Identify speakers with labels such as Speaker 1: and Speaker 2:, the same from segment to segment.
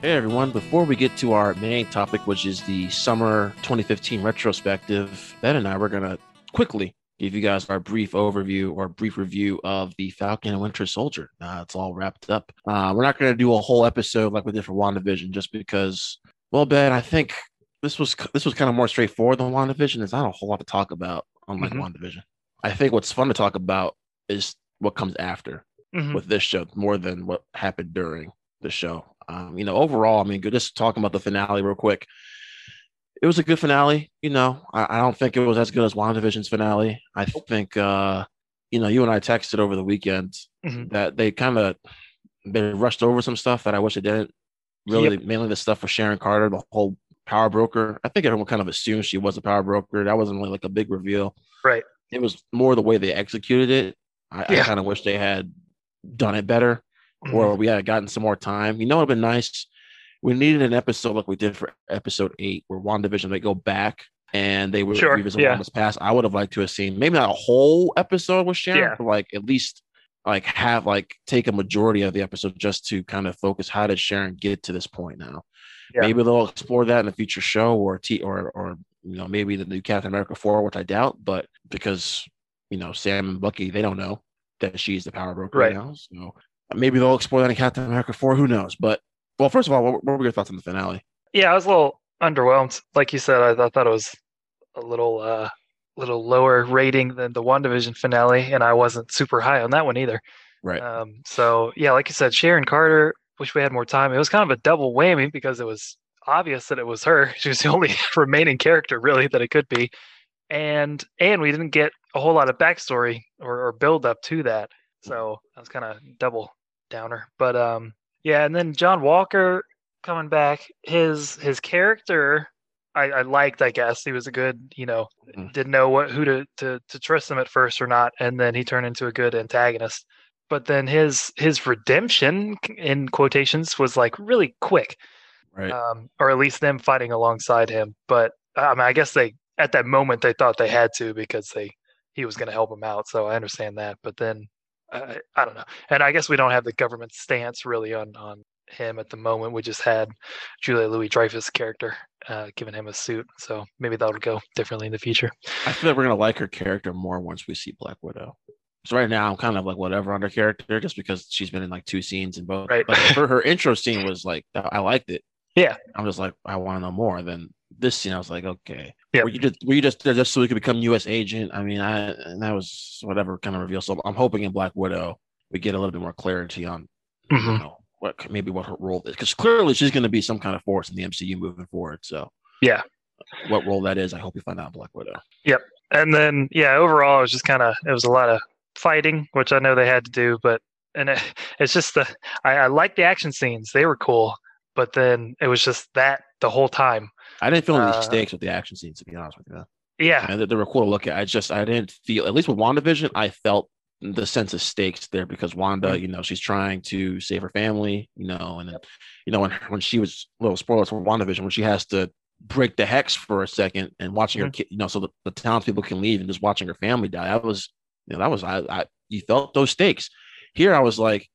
Speaker 1: Hey everyone, before we get to our main topic, which is the summer 2015 retrospective, Ben and I were going to quickly give you guys our brief overview or brief review of the Falcon and Winter Soldier. Uh, it's all wrapped up. Uh, we're not going to do a whole episode like we did for WandaVision just because, well, Ben, I think this was this was kind of more straightforward than WandaVision. There's not a whole lot to talk about, unlike mm-hmm. WandaVision. I think what's fun to talk about is what comes after mm-hmm. with this show more than what happened during the show. Um, you know, overall, I mean, just talking about the finale real quick. It was a good finale. You know, I, I don't think it was as good as WandaVision's finale. I think, uh, you know, you and I texted over the weekend mm-hmm. that they kind of they rushed over some stuff that I wish they didn't. Really, yep. mainly the stuff with Sharon Carter, the whole power broker. I think everyone kind of assumed she was a power broker. That wasn't really like a big reveal.
Speaker 2: Right.
Speaker 1: It was more the way they executed it. I, yeah. I kind of wish they had done it better mm-hmm. or we had gotten some more time. You know, it'd been nice. We needed an episode like we did for episode eight, where WandaVision they go back and they would sure, revisit yeah. Wanda's past. I would have liked to have seen maybe not a whole episode with Sharon, yeah. but like at least like have like take a majority of the episode just to kind of focus how did Sharon get to this point now. Yeah. Maybe they'll explore that in a future show or t or or you know maybe the new Captain America four, which I doubt, but because you know Sam and Bucky they don't know that she's the power broker right. now, so Maybe they'll explore that in Captain America 4. Who knows? But, well, first of all, what, what were your thoughts on the finale?
Speaker 2: Yeah, I was a little underwhelmed. Like you said, I, I thought it was a little uh little lower rating than the WandaVision finale, and I wasn't super high on that one either.
Speaker 1: Right.
Speaker 2: Um, so yeah, like you said, Sharon Carter. Wish we had more time. It was kind of a double whammy because it was obvious that it was her. She was the only remaining character really that it could be, and and we didn't get a whole lot of backstory or, or build up to that. So that was kind of double downer. But um, yeah, and then John Walker coming back, his his character I, I liked. I guess he was a good, you know, mm-hmm. didn't know what who to, to to trust him at first or not, and then he turned into a good antagonist. But then his his redemption in quotations was like really quick,
Speaker 1: right?
Speaker 2: Um, or at least them fighting alongside him. But I mean, I guess they at that moment they thought they had to because they he was going to help him out. So I understand that. But then I, I don't know. And I guess we don't have the government stance really on on him at the moment. We just had Julia Louis Dreyfus character uh, giving him a suit, so maybe that'll go differently in the future.
Speaker 1: I feel like we're gonna like her character more once we see Black Widow. So right now I'm kind of like whatever on her character, just because she's been in like two scenes in both.
Speaker 2: Right.
Speaker 1: But her her intro scene was like I liked it.
Speaker 2: Yeah.
Speaker 1: I'm just like I want to know more. Then this scene, I was like, okay, yeah. Were you just were you just there just so we could become U.S. agent? I mean, I and that was whatever kind of reveal. So I'm hoping in Black Widow we get a little bit more clarity on mm-hmm. you know what maybe what her role is because clearly she's going to be some kind of force in the MCU moving forward. So
Speaker 2: yeah,
Speaker 1: what role that is, I hope we find out in Black Widow.
Speaker 2: Yep, and then yeah, overall it was just kind of it was a lot of fighting, which I know they had to do, but and it, it's just the I, I like the action scenes; they were cool, but then it was just that the whole time.
Speaker 1: I didn't feel any uh, stakes with the action scenes, to be honest with you.
Speaker 2: Yeah,
Speaker 1: and they were cool to look at. I just I didn't feel at least with WandaVision, I felt the sense of stakes there because Wanda, mm-hmm. you know, she's trying to save her family, you know, and then, you know, when when she was little spoilers for WandaVision, when she has to break the hex for a second and watching mm-hmm. her kid, you know, so the, the townspeople can leave and just watching her family die. That was, you know, that was I, I you felt those stakes. Here I was like,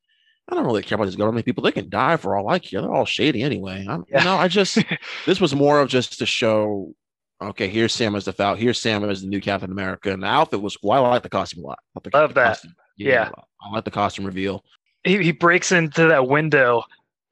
Speaker 1: I don't really care about these government people. They can die for all I care. They're all shady anyway. I'm, yeah. You know, I just this was more of just to show. Okay, here's Sam as the Falcon. Here's Sam as the new Captain America, and the outfit was cool. I like the costume a lot.
Speaker 2: The, Love that.
Speaker 1: Yeah, yeah, I like the costume reveal.
Speaker 2: He he breaks into that window,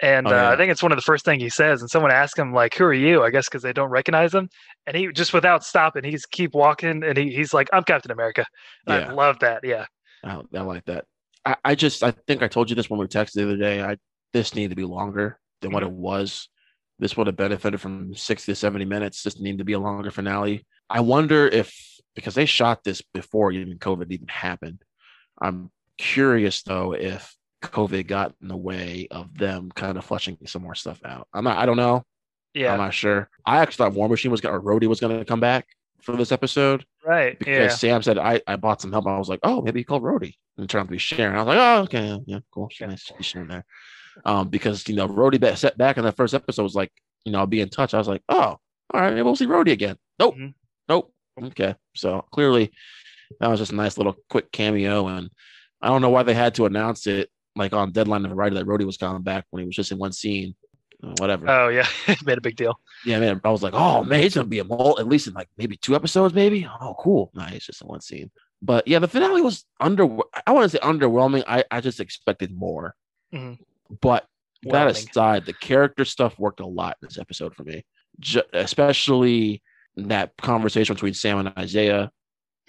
Speaker 2: and oh, yeah. uh, I think it's one of the first thing he says. And someone asks him like, "Who are you?" I guess because they don't recognize him, and he just without stopping, he's keep walking, and he, he's like, "I'm Captain America." Yeah. I love that. Yeah,
Speaker 1: I, I like that. I, I just I think I told you this when we texted the other day. I this needed to be longer than what mm-hmm. it was. This would have benefited from 60 to 70 minutes. This needed to be a longer finale. I wonder if because they shot this before even COVID even happened. I'm curious though if COVID got in the way of them kind of fleshing some more stuff out. I'm not I don't know.
Speaker 2: Yeah.
Speaker 1: I'm not sure. I actually thought War Machine was gonna or Rhodey was gonna come back for this episode.
Speaker 2: Right.
Speaker 1: Because
Speaker 2: yeah.
Speaker 1: Sam said I, I bought some help. I was like, oh, maybe he called Rhodey and turned out to be Sharon. I was like, oh, okay, yeah, cool. Yeah. Nice Sharon there. Um, because you know, back, set back in the first episode was like, you know, I'll be in touch. I was like, oh, all right, maybe we'll see Rhodey again. Nope. Mm-hmm. Nope. Okay. So clearly that was just a nice little quick cameo. And I don't know why they had to announce it like on deadline of Variety that Rhodey was coming back when he was just in one scene. Whatever.
Speaker 2: Oh yeah, made a big deal.
Speaker 1: yeah, man. I was like, oh man, it's gonna be a mole at least in like maybe two episodes, maybe. Oh, cool. Nice, it's just in one scene. But yeah, the finale was under. I want to say underwhelming. I I just expected more.
Speaker 2: Mhm.
Speaker 1: But that aside, the character stuff worked a lot in this episode for me, Ju- especially that conversation between Sam and Isaiah,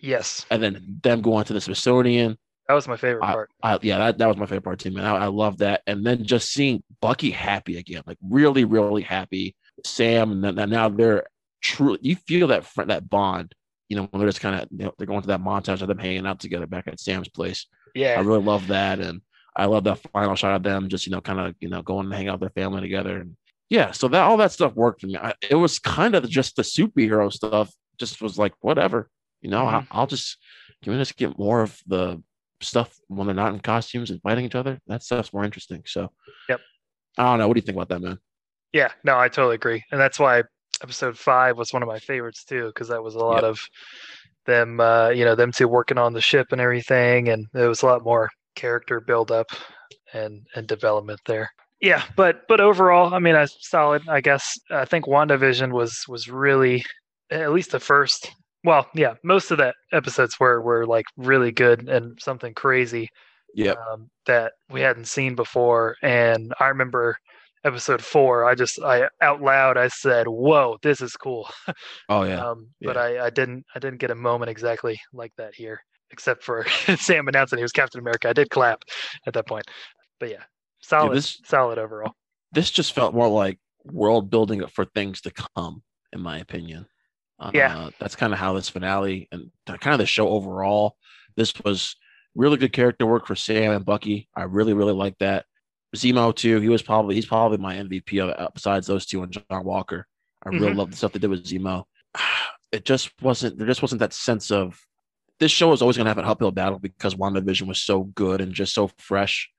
Speaker 2: Yes,
Speaker 1: and then them going to the Smithsonian.
Speaker 2: That was my favorite part.
Speaker 1: I, yeah, that, that was my favorite part too, man. I, I love that. And then just seeing Bucky happy again, like really, really happy. Sam, and then now they're true. You feel that that bond, you know, when they're just kind of you know, they're going to that montage of them hanging out together back at Sam's place.
Speaker 2: Yeah.
Speaker 1: I really love that, and I love that final shot of them just you know kind of you know going to hang out with their family together. And yeah, so that all that stuff worked for me. I, it was kind of just the superhero stuff. Just was like whatever, you know.
Speaker 2: Mhm.
Speaker 1: I, I'll just can we just get more of the stuff when they're not in costumes and fighting each other? That stuff's more interesting. So,
Speaker 2: Yep.
Speaker 1: I don't know. What do you think about that, man?
Speaker 2: yeah. No, I totally agree, and that's why episode five was one of my favorites too, because that was a lot
Speaker 1: Yep.
Speaker 2: of them, uh, you know, them two working on the ship and everything, and it was a lot more character build up and and development there. Yeah, but but overall, I mean, I solid. I guess I think WandaVision was was really at least the first. Well, yeah, most of the episodes were were like really good and something crazy
Speaker 1: Yep.
Speaker 2: um, that we hadn't seen before. And I remember episode four. I just I out loud I said, "Whoa, this is cool."
Speaker 1: Oh yeah.
Speaker 2: um, But I, I didn't I didn't get a moment exactly like that here, except for Sam announcing he was Captain America. I did clap at that point. But yeah, solid
Speaker 1: this-
Speaker 2: solid overall.
Speaker 1: this just felt more like world building for things to come, in my opinion. Uh,
Speaker 2: Yeah.
Speaker 1: that's kind of how this finale and kind of the show overall. This was really good character work for Sam and Bucky. I really, really like that. Zemo too. He was probably he's probably my MVP of uh, besides those two and John Walker. I really
Speaker 2: Mhm.
Speaker 1: love the stuff they did with Zemo. It just wasn't there. Just wasn't that sense of this show is always going to have an uphill battle because WandaVision was so good and just so fresh.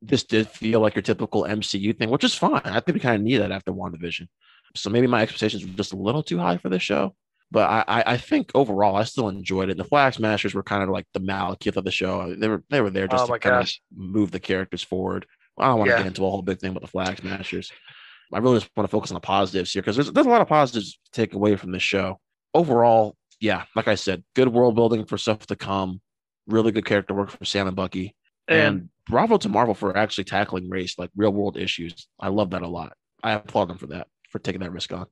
Speaker 1: This did feel like your typical MCU thing, which is fine. I think we kind of need that after WandaVision. So maybe my expectations were just a little too high for this show. But I, I, I think overall I still enjoyed it. The Flag Smashers were kind of like the Malekith of the show. They were they were there just
Speaker 2: Oh
Speaker 1: to kind of move the characters forward. I don't want to
Speaker 2: Yeah.
Speaker 1: get into a whole big thing about the Flag Smashers. I really just want to focus on the positives here because there's, there's a lot of positives to take away from this show. Overall, yeah, like I said, good world building for stuff to come. Really good character work for Sam and Bucky.
Speaker 2: And
Speaker 1: And bravo to Marvel for actually tackling race, like real world issues. I love that a lot. I applaud them for that, for taking that risk on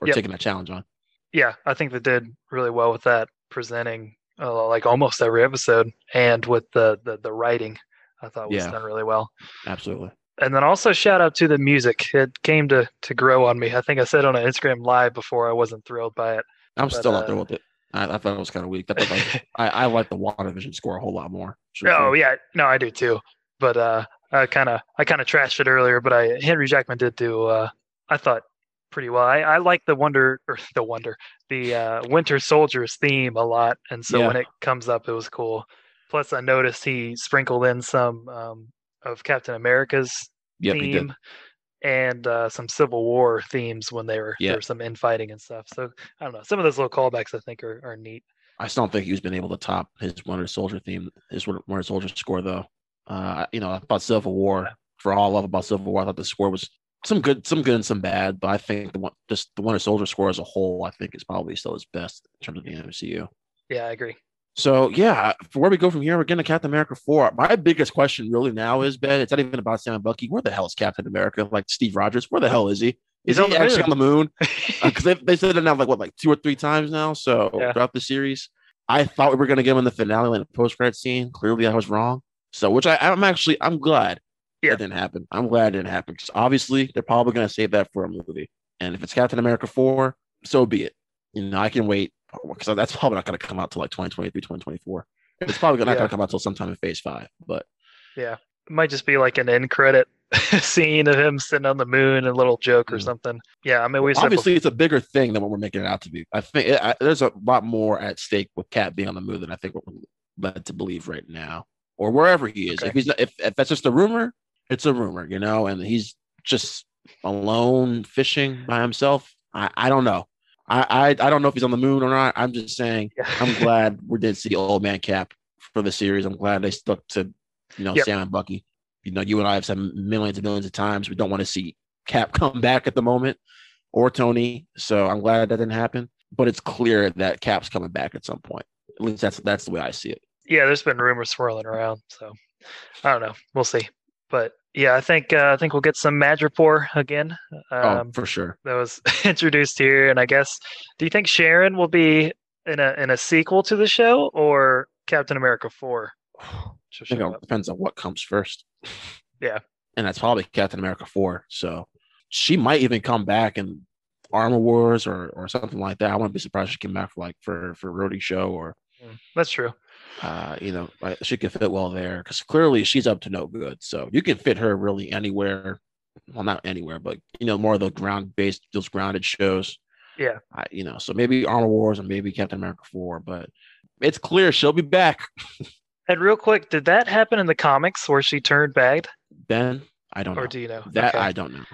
Speaker 1: or
Speaker 2: Yep.
Speaker 1: taking that challenge on.
Speaker 2: yeah, I think they did really well with that, presenting uh, like almost every episode, and with the the, the writing, I thought was
Speaker 1: Yeah.
Speaker 2: done really well.
Speaker 1: Absolutely.
Speaker 2: And then also shout out to the music. It came to to grow on me. I think I said on an Instagram live before I wasn't thrilled by it.
Speaker 1: I'm
Speaker 2: But,
Speaker 1: still not
Speaker 2: uh,
Speaker 1: there with it. I, I thought it was kind of weak. I, like, I, I like the WandaVision score a whole lot more.
Speaker 2: oh yeah, no, I do too. But uh, I kind of I kind of trashed it earlier. But I Henry Jackman did do. Uh, I thought pretty well. I, I like the Wonder or the Wonder the uh, Winter Soldiers theme a lot, and so
Speaker 1: Yeah.
Speaker 2: when it comes up, it was cool. Plus, I noticed he sprinkled in some um, of Captain America's
Speaker 1: Yep,
Speaker 2: theme and uh, some Civil War themes when they were
Speaker 1: Yeah.
Speaker 2: there was some infighting and stuff. So I don't know. Some of those little callbacks I think are, are neat.
Speaker 1: I still don't think he's been able to top his Winter Soldier theme, his Win- Winter Soldier score though. Uh, you know, about Civil War, for all I love about Civil War, I thought the score was some good, some good and some bad. But I think the one, just the Winter Soldier score as a whole, I think is probably still his best in terms of the MCU.
Speaker 2: Yeah, I agree.
Speaker 1: So yeah, for where we go from here, we're getting to Captain America four. My biggest question really now is Ben. It's not even about Sam and Bucky. Where the hell is Captain America? Like Steve Rogers, where the hell is he? Is
Speaker 2: He's
Speaker 1: he
Speaker 2: the
Speaker 1: actually
Speaker 2: moon.
Speaker 1: on the moon? Uh, because they, they said it now like what, like two or three times now. So
Speaker 2: Yeah.
Speaker 1: throughout the series, I thought we were going to get him in the finale and a post credit scene. Clearly, I was wrong. So, which I, I'm actually, I'm glad
Speaker 2: Yeah.
Speaker 1: that didn't happen. I'm glad it didn't happen because obviously they're probably going to save that for a movie. And if it's Captain America four, so be it. You know, I can wait because that's probably not going to come out till like 2023, 2024. It's probably not
Speaker 2: Yeah.
Speaker 1: going to come out till sometime in Phase Five. But yeah,
Speaker 2: It might just be like an end credit scene of him sitting on the moon, and a little joke or
Speaker 1: Mhm.
Speaker 2: something. Yeah, I mean we
Speaker 1: obviously, it's a bigger thing than what we're making it out to be. I think it, I, there's a lot more at stake with Cap being on the moon than I think we're led to believe right now, or wherever he is.
Speaker 2: Okay.
Speaker 1: If he's not, if, if that's just a rumor, it's a rumor, you know, and he's just alone fishing by himself. I, I don't know. I, I I don't know if he's on the moon or not. I'm just saying. I'm glad we did see old man Cap for the series. I'm glad they stuck to, you know,
Speaker 2: Yep.
Speaker 1: Sam and Bucky. You know, you and I have said millions and millions of times we don't want to see Cap come back at the moment or Tony. So I'm glad that didn't happen. But it's clear that Cap's coming back at some point. At least that's that's the way I see it.
Speaker 2: Yeah, there's been rumors swirling around, so I don't know. We'll see. But yeah, I think uh, I think we'll get some Madripoor again.
Speaker 1: Oh,
Speaker 2: Um,
Speaker 1: for sure.
Speaker 2: that was introduced here, and I guess. Do you think Sharon will be in a in a sequel to the show or Captain America four?
Speaker 1: I think it depends on what comes first.
Speaker 2: Yeah.
Speaker 1: And that's probably Captain America 4. So she might even come back in Armor Wars or or something like that. I wouldn't be surprised if she came back for like for for Rhodey show or
Speaker 2: Mm, That's true.
Speaker 1: Uh, you know, she could fit well there because clearly she's up to no good. So you can fit her really anywhere. Well, not anywhere, but you know, more of the ground based, those grounded shows.
Speaker 2: Yeah.
Speaker 1: I, you know, so maybe Armor Wars or maybe Captain America 4, but it's clear she'll be back.
Speaker 2: And real quick, did that happen in the comics where she turned bad,
Speaker 1: Ben, I don't
Speaker 2: or
Speaker 1: know.
Speaker 2: do you know?
Speaker 1: That
Speaker 2: Okay.
Speaker 1: I don't know.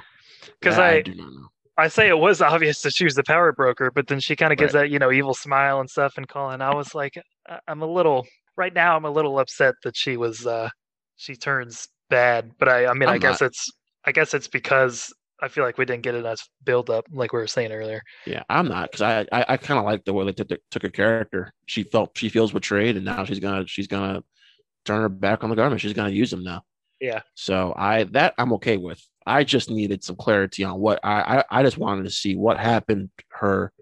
Speaker 2: 'Cause
Speaker 1: That
Speaker 2: I-
Speaker 1: do not know.
Speaker 2: I say it was obvious that she was the power broker, but then she kind of gives that, you know, evil smile and stuff and calling. I was like, I- I'm a little right now. I'm a little upset that she was, uh she turns bad. But I, I mean, i
Speaker 1: I'm
Speaker 2: guess it's, I guess it's because I feel like we didn't get enough build up, like we were saying earlier.
Speaker 1: Yeah, I'm not because I I, I kind of like the way they took, took her character. She felt she feels betrayed, and now she's gonna she's gonna turn her back on the government. She's gonna use them now.
Speaker 2: Yeah.
Speaker 1: So I that I'm okay with. I just needed some clarity on what I I, I just wanted to see what happened to her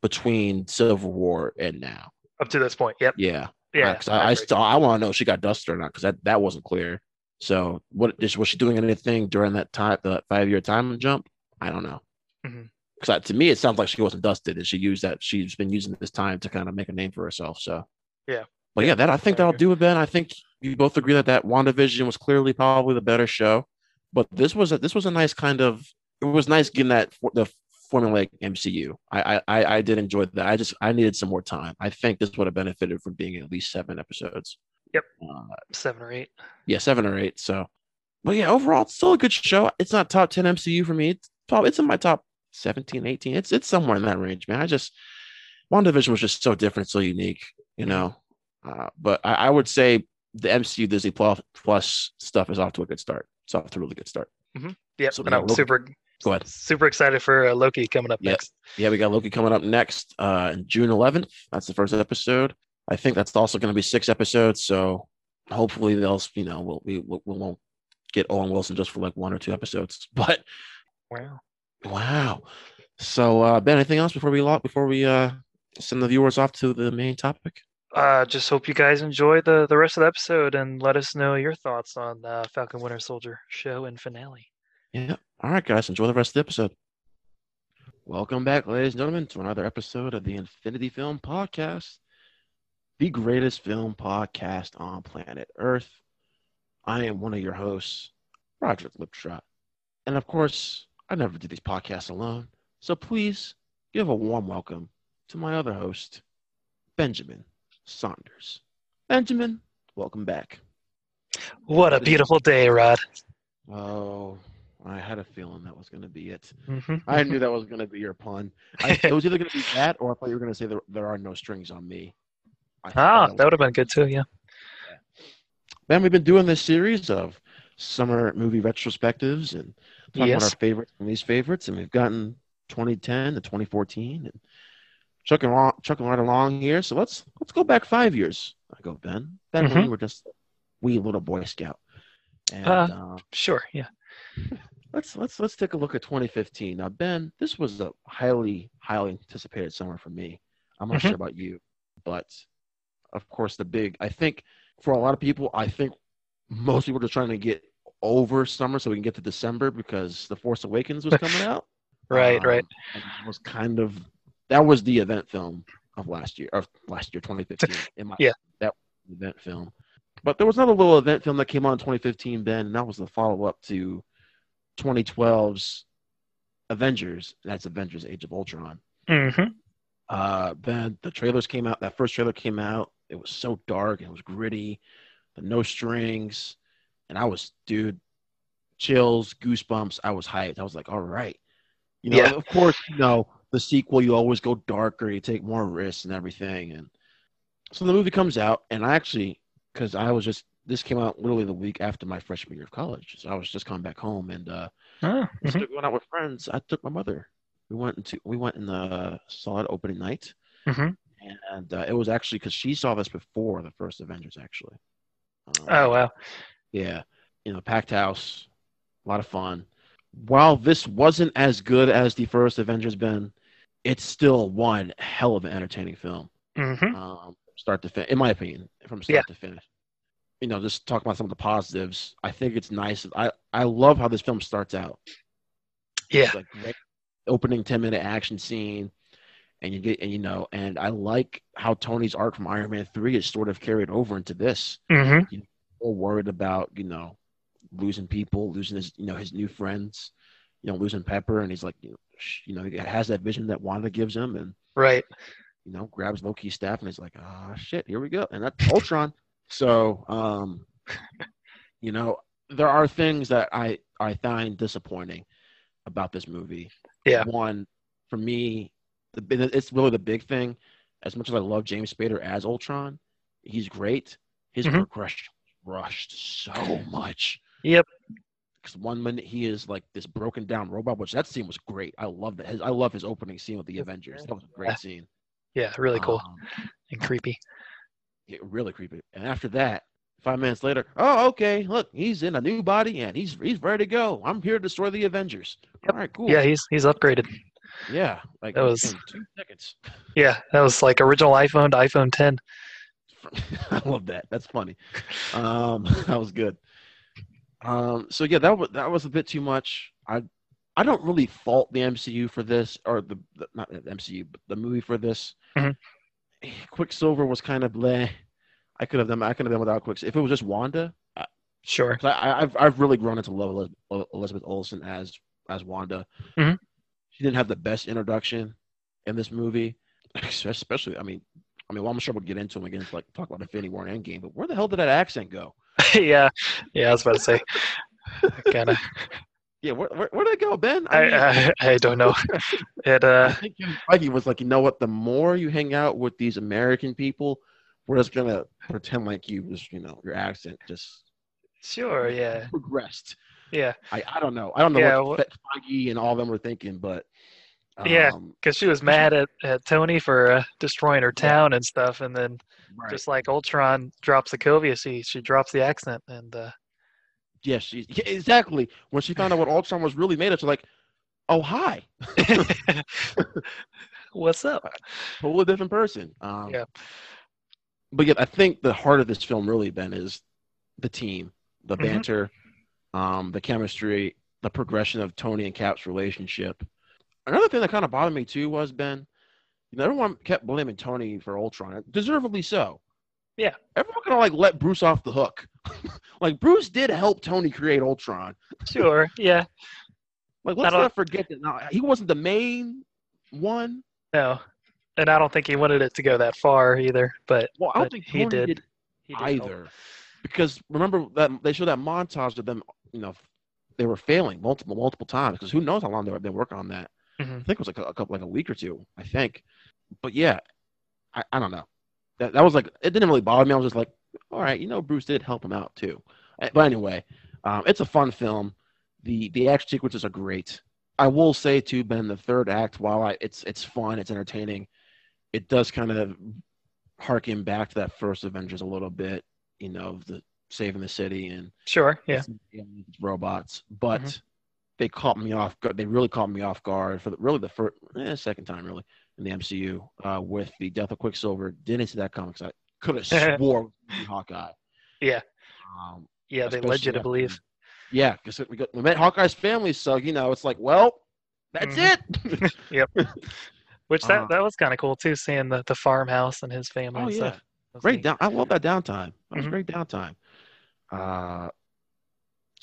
Speaker 1: between Civil War and now.
Speaker 2: Up to this point, yep,
Speaker 1: Yeah,
Speaker 2: yeah.
Speaker 1: I, I
Speaker 2: agree.
Speaker 1: still I want to know if she got dusted or not because that that wasn't clear. So what is was she doing anything during that time the five year time jump? I don't know.
Speaker 2: Mhm.
Speaker 1: Because to me it sounds like she wasn't dusted and she used that she's been using this time to kind of make a name for herself. So
Speaker 2: Yeah.
Speaker 1: but yeah, that I think that'll do it, Ben. I think you both agree that that WandaVision was clearly probably the better show, but this was a this was a nice kind of it was nice getting that for the formulaic MCU. I, I I I did enjoy that. I just I needed some more time. I think this would have benefited from being at least seven episodes.
Speaker 2: Yep.
Speaker 1: Uh,
Speaker 2: seven or eight.
Speaker 1: yeah, seven or eight. So, but yeah, overall, it's still a good show. It's not top 10 MCU for me. It's probably it's in my top 17, 18. It's it's somewhere in that range, man. I just WandaVision was just so different, so unique, you know. Uh, but I, I would say the MCU Disney Plus plus stuff is off to a good start. It's off to a really good start.
Speaker 2: Yep,
Speaker 1: So
Speaker 2: and I'm
Speaker 1: Loki.
Speaker 2: super,
Speaker 1: Go ahead.
Speaker 2: super excited for uh, Loki coming up
Speaker 1: Yeah.
Speaker 2: next.
Speaker 1: Yeah, we got Loki coming up next, uh, June 11th. That's the first episode. I think that's also going to be six episodes. So hopefully they'll, you know, we'll, we, we won't get Owen Wilson just for like one or two episodes. But
Speaker 2: Wow.
Speaker 1: Wow. So uh Ben, anything else before we lock before we uh send the viewers off to the main topic?
Speaker 2: Uh, just hope you guys enjoy the the rest of the episode and let us know your thoughts on uh, Falcon Winter Soldier show and finale.
Speaker 1: Yeah. All right, guys, enjoy the rest of the episode. Welcome back, ladies and gentlemen, to another episode of the Infinity Film Podcast, the greatest film podcast on planet Earth. I am one of your hosts, Roger Liptrot. And of course, I never do these podcasts alone. So please give a warm welcome to my other host, Benjamin Saunders. Benjamin, welcome back.
Speaker 2: What a beautiful day, Rod.
Speaker 1: Oh, I had a feeling that was going to be it.
Speaker 2: Mhm.
Speaker 1: I knew that was going to be your pun. I, it was either going to be that, or I thought you were going to say there, there are no strings on me. I
Speaker 2: ah,
Speaker 1: that
Speaker 2: that would have been good too. Yeah.
Speaker 1: Ben, we've been doing this series of summer movie retrospectives and talking about our favorites and least favorites, and we've gotten 2010 to 2014 and chucking along, chucking right along here. So let's let's go back five years I go, Ben. Back when
Speaker 2: Mhm.
Speaker 1: we were just wee little Boy Scout. And
Speaker 2: Uh.
Speaker 1: uh,
Speaker 2: Sure. Yeah.
Speaker 1: let's let's let's take a look at 2015. Now, Ben, this was a highly highly anticipated summer for me. I'm not
Speaker 2: Mhm.
Speaker 1: sure about you, but of course, the big. I think for a lot of people, I think most people are just trying to get over summer so we can get to December because The Force Awakens was coming out.
Speaker 2: Right. right.
Speaker 1: Um, and it was kind of that was the event film of last year of last year 2015 in my
Speaker 2: Yeah.
Speaker 1: that was the event film. But there was another little event film that came out in 2015 ben and that was the follow-up to 2012's avengers. That's avengers age of ultron.
Speaker 2: Hmm
Speaker 1: uh ben the trailers came out that first trailer came out. It was so dark and it was gritty the no strings. And i was dude chills goosebumps. I was hyped. I was like all right. You know
Speaker 2: Yeah.
Speaker 1: of course you know the sequel you always go darker you take more risks and everything and so the movie comes out and i actually because i was just this came out literally the week after my freshman year of college. So I was just coming back home and uh,
Speaker 2: Oh,
Speaker 1: instead
Speaker 2: mhm,
Speaker 1: of going out with friends, I took my mother. We went into we went in the saw it opening night,
Speaker 2: mhm.
Speaker 1: and uh, it was actually because she saw this before the first Avengers. Actually, um,
Speaker 2: Oh wow.
Speaker 1: yeah, you know, packed house, a lot of fun. While this wasn't as good as the first Avengers been, it's still one hell of an entertaining film.
Speaker 2: hmm
Speaker 1: um, start to finish, in my opinion, from start to finish. You know, just talk about some of the positives. I think it's nice. I, I love how this film starts out.
Speaker 2: Yeah.
Speaker 1: It's like opening 10 minute action scene. And you get, and you know, and I like how Tony's arc from Iron Man 3 is sort of carried over into this.
Speaker 2: hmm
Speaker 1: All worried about, you know, losing people, losing his, you know, his new friends, you know, losing Pepper. And he's like, you know, you know, he has that vision that Wanda gives him. And,
Speaker 2: Right.
Speaker 1: you know, grabs Loki's staff and he's like, ah, shit, here we go. And that's Ultron. So, um, you know, there are things that I, I find disappointing about this movie.
Speaker 2: Yeah.
Speaker 1: One, for me, the, it's really the big thing. As much as I love James Spader as Ultron, he's great. His
Speaker 2: Mhm.
Speaker 1: progression rushed so much.
Speaker 2: Yep.
Speaker 1: Because one minute he is like this broken down robot, which that scene was great. I love that. His, I love his opening scene with the Avengers. That was a great
Speaker 2: Yeah.
Speaker 1: scene.
Speaker 2: Yeah. Really cool
Speaker 1: Um,
Speaker 2: and creepy.
Speaker 1: Yeah, really creepy. And after that, five minutes later, oh, okay, look, he's in a new body and he's he's ready to go. I'm here to destroy the Avengers.
Speaker 2: Yep.
Speaker 1: All right, cool.
Speaker 2: Yeah. He's he's upgraded.
Speaker 1: yeah, like
Speaker 2: That was-
Speaker 1: two seconds.
Speaker 2: Yeah. That was like original iPhone to iPhone 10.
Speaker 1: I love that. That's funny. Um, that was good. Um, so yeah, that was that was a bit too much. I I don't really fault the MCU for this, or the, the not the MCU, but the movie for this.
Speaker 2: Mhm.
Speaker 1: Quicksilver was kind of bleh. I could have done. I could have done without Quicksilver. If it was just Wanda,
Speaker 2: Sure.
Speaker 1: I, I've I've really grown into love Elizabeth, Olsen as as Wanda.
Speaker 2: Mhm.
Speaker 1: She didn't have the best introduction in this movie, especially. I mean, I mean, well, I'm sure we'll get into them again, like talk about Infinity War and Endgame. But where the hell did that accent go?
Speaker 2: yeah. Yeah. I was about to say. Kind of.
Speaker 1: Yeah, where where, where did it go, Ben?
Speaker 2: I,
Speaker 1: mean,
Speaker 2: I I don't know. It
Speaker 1: I
Speaker 2: uh.
Speaker 1: think Kevin Feige was like, you know what? The more you hang out with these American people, we're just gonna pretend like you was, you know, your accent just
Speaker 2: Sure. Yeah.
Speaker 1: progressed.
Speaker 2: Yeah.
Speaker 1: I, I don't know. I don't know
Speaker 2: Yeah,
Speaker 1: what Fe- Feige and all of them were thinking, but
Speaker 2: Yeah.
Speaker 1: um,
Speaker 2: Because she was mad at, at Tony for uh, destroying her
Speaker 1: Yeah.
Speaker 2: town and stuff, and then
Speaker 1: right.
Speaker 2: just like Ultron drops Sokovia, she she drops the accent, and uh,
Speaker 1: Yes, she, yeah, exactly. When she found out what Ultron was really made of, she's like, "Oh, hi,
Speaker 2: what's up?
Speaker 1: totally different person." Um,
Speaker 2: Yeah.
Speaker 1: But yet, I think the heart of this film really, Ben, is the team, the
Speaker 2: Mhm.
Speaker 1: banter, um, the chemistry, the progression of Tony and Cap's relationship. Another thing that kind of bothered me too was Ben. You know, everyone kept blaming Tony for Ultron, deservedly so.
Speaker 2: Yeah.
Speaker 1: Everyone kind of like let Bruce off the hook. like Bruce did help Tony create Ultron.
Speaker 2: Sure, yeah,
Speaker 1: Like, let's
Speaker 2: don't-
Speaker 1: forget that now, he wasn't the main one.
Speaker 2: no, and I don't think he wanted it to go that far either. But
Speaker 1: Well, I don't think
Speaker 2: he did.
Speaker 1: did,
Speaker 2: he did help.
Speaker 1: either, because remember that they showed that montage of them. You know, they were failing multiple, multiple times. Because who knows how long they were been working on that?
Speaker 2: Mhm.
Speaker 1: I think it was like a, a couple, like a week or two. I think, but yeah, I, I don't know. That that was like it didn't really bother me. I was just like, all right, you know, Bruce did help him out too. Uh, But anyway, um, it's a fun film. The the action sequences are great. I will say too, Ben, the third act, while I it's it's fun, it's entertaining, it does kind of harken back to that first Avengers a little bit. You know, the saving the city and
Speaker 2: Sure, yeah,
Speaker 1: robots, but
Speaker 2: Mhm.
Speaker 1: They caught me off. gu- They really caught me off guard for the, really the first, eh, second time really in the MCU uh, with the death of Quicksilver. Didn't see that comics. I could have swore it was gonna be Hawkeye.
Speaker 2: Yeah.
Speaker 1: Um,
Speaker 2: yeah. They led you to believe.
Speaker 1: Yeah, because we got we met Hawkeye's family, so you know it's like, well, that's
Speaker 2: Mhm.
Speaker 1: it. Yep.
Speaker 2: Which that
Speaker 1: Uh,
Speaker 2: that was kind of cool too, seeing the the farmhouse and his family
Speaker 1: oh
Speaker 2: and
Speaker 1: yeah,
Speaker 2: stuff.
Speaker 1: Great
Speaker 2: neat.
Speaker 1: down. I love that downtime. That was
Speaker 2: Mhm.
Speaker 1: great downtime. Uh,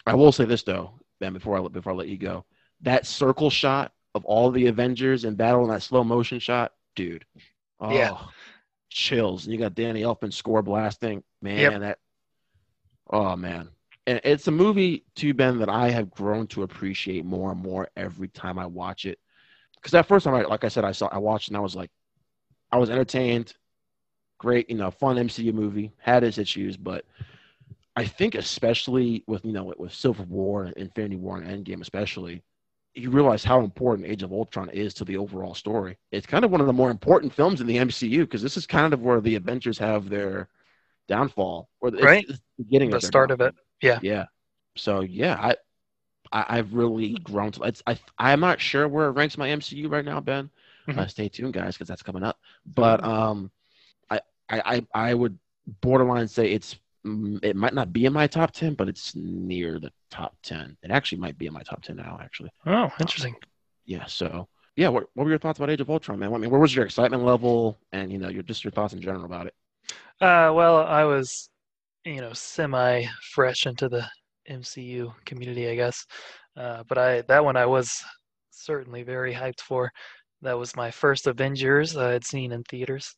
Speaker 1: I will say this though, Ben, before I let- before I let you go, that circle shot of all the Avengers in battle and that slow motion shot, dude. Oh,
Speaker 2: Yeah.
Speaker 1: chills. And you got Danny Elfman score blasting, man.
Speaker 2: Yep.
Speaker 1: That. Oh man, and it's a movie too, Ben, that I have grown to appreciate more and more every time I watch it. Because that first time, I, like I said, I saw, I watched, and I was like, I was entertained. Great, you know, fun MCU movie. Had its issues, but I think especially with you know with Civil War, Infinity War, and Endgame, especially, you realize how important Age of Ultron is to the overall story. It's kind of one of the more important films in the MCU because this is kind of where the Avengers have their downfall, or
Speaker 2: Right.
Speaker 1: the beginning
Speaker 2: The start of it. Yeah.
Speaker 1: yeah. So yeah, I, I I've really grown to. It's, I I'm not sure where it ranks my MCU right now, Ben. Uh,
Speaker 2: Mhm.
Speaker 1: stay tuned, guys, because that's coming up. But um, I I I, I would borderline say it's it might not be in my top ten, but it's near the top ten. It actually might be in my top ten now, actually.
Speaker 2: Oh, interesting.
Speaker 1: Yeah. So yeah, what, what were your thoughts about Age of Ultron, man? I mean, where was your excitement level, and you know, your just your thoughts in general about it?
Speaker 2: Uh, well, I was, you know, semi fresh into the MCU community, I guess. Uh, but I that one I was certainly very hyped for. That was my first Avengers I had seen in theaters,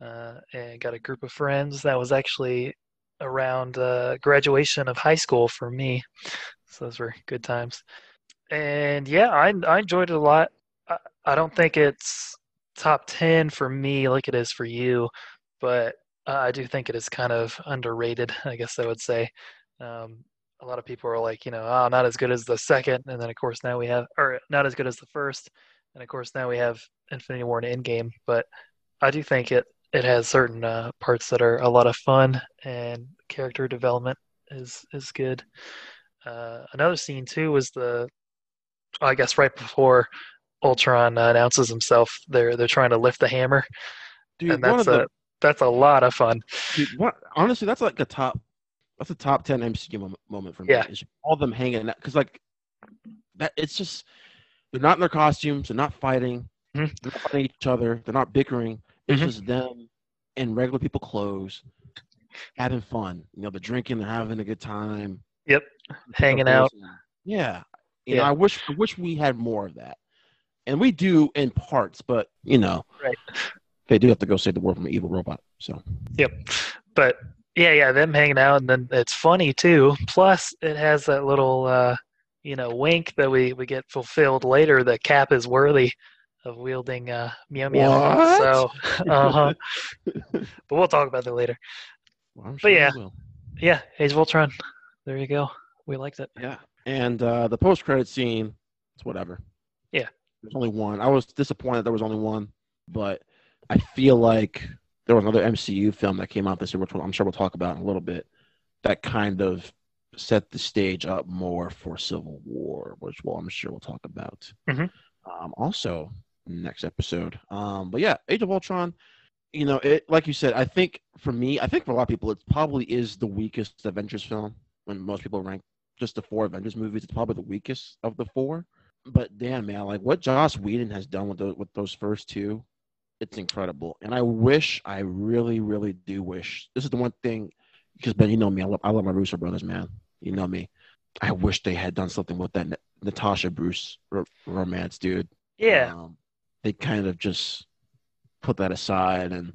Speaker 2: uh, and got a group of friends. That was actually around uh, graduation of high school for me, so those were good times. And yeah, I I enjoyed it a lot. I, I don't think it's top ten for me like it is for you, but uh, I do think it is kind of underrated, I guess I would say. Um, a lot of people are like, you know, oh, not as good as the second, and then of course now we have, or not as good as the first, and of course now we have Infinity War and Endgame. But I do think it it has certain uh, parts that are a lot of fun, and character development is is good. Uh, another scene too was the, I guess right before Ultron uh, announces himself, they're they're trying to lift the hammer,
Speaker 1: Dude,
Speaker 2: and that's a
Speaker 1: the
Speaker 2: that's a lot of fun.
Speaker 1: dude, what, honestly, that's like a top. That's a top ten MCU moment, moment for me.
Speaker 2: Yeah.
Speaker 1: Is all of them hanging out because like that. It's just they're not in their costumes. They're not fighting.
Speaker 2: Mhm.
Speaker 1: They're not fighting each other. They're not bickering. It's
Speaker 2: Mhm.
Speaker 1: just them in regular people clothes, having fun. You know, they're drinking. They're having a good time.
Speaker 2: Yep, hanging out.
Speaker 1: Yeah. You know, I wish I wish we had more of that. And we do in parts, but you know,
Speaker 2: Right.
Speaker 1: they do have to go save the world from an evil robot. So
Speaker 2: Yep. But yeah, yeah, them hanging out, and then it's funny too. Plus, it has that little, uh, you know, wink that we we get fulfilled later. That Cap is worthy of wielding uh, Meow Meow.
Speaker 1: What?
Speaker 2: So, uh huh. but we'll talk about that later.
Speaker 1: Well, sure
Speaker 2: yeah. Yeah, Age of Ultron. There you go. We liked it.
Speaker 1: Yeah. And uh the post credit scene, it's whatever.
Speaker 2: Yeah.
Speaker 1: There's only one. I was disappointed there was only one, but I feel like there was another MCU film that came out this year, which I'm sure we'll talk about in a little bit, that kind of set the stage up more for Civil War, which well, I'm sure we'll talk about.
Speaker 2: Mhm.
Speaker 1: Um, also next episode. Um, but yeah, Age of Ultron, you know, it like you said, I think for me, I think for a lot of people, it probably is the weakest Avengers film. When most people rank just the four Avengers movies, it's probably the weakest of the four. But damn, man, like what Joss Whedon has done with those with those first two, it's incredible. And I wish, I really, really do wish. This is the one thing, because Ben, you know me, I love, I love my Russo brothers, man. You know me. I wish they had done something with that Natasha Bruce ro- romance, dude.
Speaker 2: Yeah.
Speaker 1: Um, they kind of just put that aside, and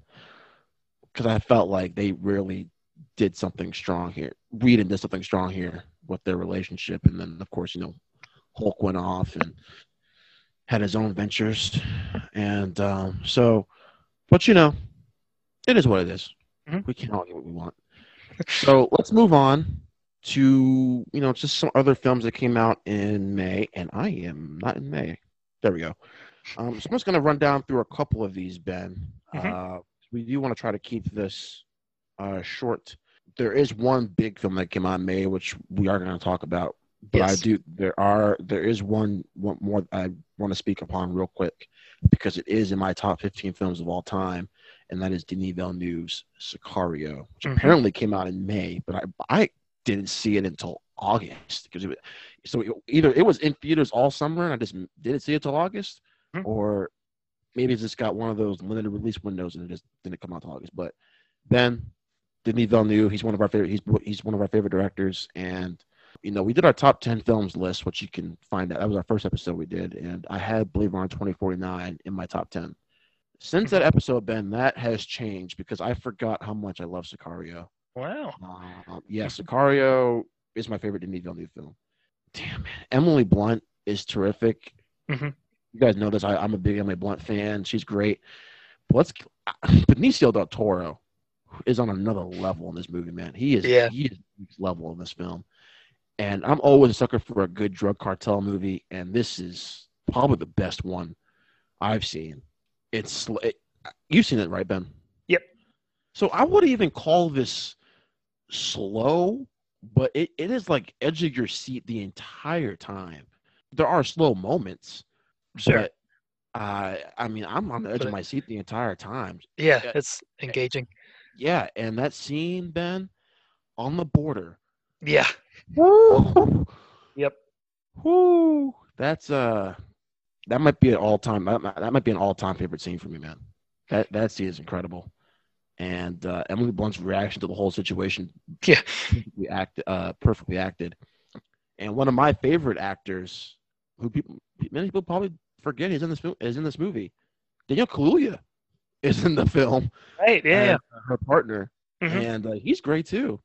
Speaker 1: because I felt like they really did something strong here. Whedon did something strong here with their relationship, and then of course, you know, Hulk went off and had his own ventures, and um, so, but you know, it is what it is.
Speaker 2: Mhm.
Speaker 1: We can't all get what we want. so let's move on to you know just some other films that came out in May, and I am not in May. There we go. Um, so I'm just going to run down through a couple of these, Ben.
Speaker 2: Mhm.
Speaker 1: Uh, we do want to try to keep this uh, short. There is one big film that came out in May, which we are going to talk about. But I do. There are. There is one. One more I want to speak upon real quick because it is in my top 15 films of all time, and that is Denis Villeneuve's Sicario, which
Speaker 2: Mhm.
Speaker 1: apparently came out in May, but I I didn't see it until August because it was, so it- either it was in theaters all summer and I just didn't see it till August,
Speaker 2: Mhm.
Speaker 1: or maybe it's just got one of those limited release windows and it just didn't come out till August. But Ben, Denis Villeneuve, he's one of our favorite. He's he's one of our favorite directors, and you know we did our top ten films list, which you can find out. That was our first episode we did, and I had Blade Runner twenty forty nine in my top ten. Since that episode, Ben, that has changed because I forgot how much I love Sicario.
Speaker 2: Wow.
Speaker 1: Um, yeah, Sicario is my favorite Denis Villeneuve film. Damn man, Emily Blunt is terrific.
Speaker 2: Mhm.
Speaker 1: You guys know this. I, I'm a big Emily Blunt fan. She's great. But let's Benicio del Toro is on another level in this movie, man. He is
Speaker 2: Yeah.
Speaker 1: he is level in this film. And I'm always a sucker for a good drug cartel movie, and this is probably the best one I've seen. It's it, you've seen it, right, Ben?
Speaker 2: Yep.
Speaker 1: So I would even call this slow, but it, it is like edge of your seat the entire time. There are slow moments,
Speaker 2: Sure.
Speaker 1: but uh, I mean, I'm on the edge
Speaker 2: But
Speaker 1: of my seat the entire time.
Speaker 2: yeah,
Speaker 1: yeah.
Speaker 2: it's engaging.
Speaker 1: Yeah, and that scene, Ben, on the border.
Speaker 2: Yeah.
Speaker 1: Woo!
Speaker 2: Yep.
Speaker 1: Woo! That's uh, that might be an all time. That, might- that might be an all time favorite scene for me, man. That that scene is incredible, and uh, Emily Blunt's reaction to the whole situation,
Speaker 2: Yeah.
Speaker 1: perfectly act, uh, perfectly acted. And one of my favorite actors, who people many people probably forget is in this is in this movie, Daniel Kaluuya, is in the film.
Speaker 2: Right. Yeah.
Speaker 1: her partner,
Speaker 2: Mhm.
Speaker 1: and uh, he's great too.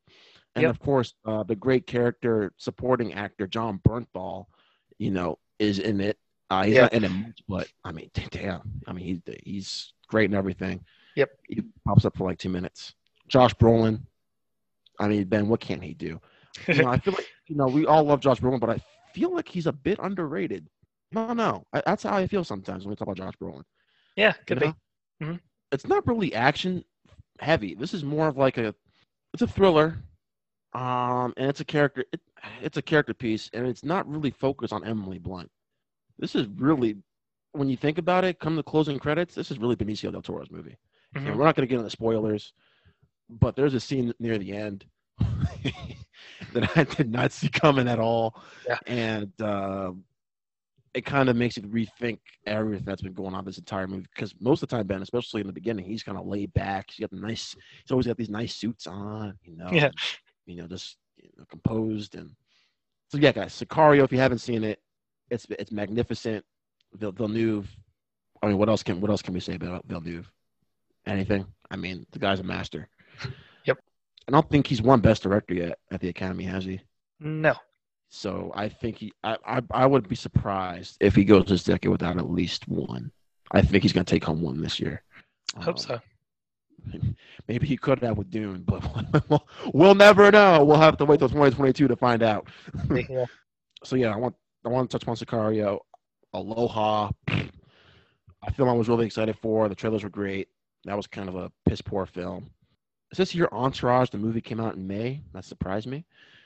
Speaker 1: And
Speaker 2: Yep.
Speaker 1: of course, uh, the great character supporting actor Jon Bernthal, you know, is in it. Uh, he's
Speaker 2: Yeah.
Speaker 1: not in it much, but I mean, damn, I mean, he's he's great and everything.
Speaker 2: Yep.
Speaker 1: He pops up for like two minutes. Josh Brolin, I mean, Ben, what can he do? You know, I feel like you know we all love Josh Brolin, but I feel like he's a bit underrated. No, no, I, that's how I feel sometimes when we talk about Josh Brolin.
Speaker 2: yeah. Could
Speaker 1: you
Speaker 2: be.
Speaker 1: know?
Speaker 2: Mhm.
Speaker 1: It's not really action heavy. This is more of like a it's a thriller. Um and it's a character it, it's a character piece and it's not really focused on Emily Blunt. This is really when you think about it, come the closing credits, this is really Benicio del Toro's movie.
Speaker 2: Mhm.
Speaker 1: And we're not going to get into spoilers, but there's a scene near the end that I did not see coming at all.
Speaker 2: Yeah.
Speaker 1: And uh, it kind of makes you rethink everything that's been going on this entire movie. Because most of the time, Ben, especially in the beginning, he's kind of laid back. He's got the nice, he's always got these nice suits on, you know,
Speaker 2: Yeah.
Speaker 1: you know, just you know, composed. And so, yeah, guys, Sicario, if you haven't seen it, it's it's magnificent. Vil- Villeneuve, I mean, what else can what else can we say about Villeneuve? Anything? I mean, the guy's a master.
Speaker 2: Yep.
Speaker 1: I don't think he's won Best Director yet at the Academy, has he?
Speaker 2: No.
Speaker 1: So I think he. I I, I would be surprised if he goes this decade without at least one. I think he's going to take home one this year.
Speaker 2: I Hope
Speaker 1: Um,
Speaker 2: so.
Speaker 1: Maybe he could have with Dune, but we'll, never know. We'll have to wait till 2022 to find out.
Speaker 2: yeah.
Speaker 1: so yeah, I want I want to touch on Sicario, Aloha. A film I was really excited for. The trailers were great. That was kind of a piss poor film. It says here Entourage, the movie came out in May. That surprised me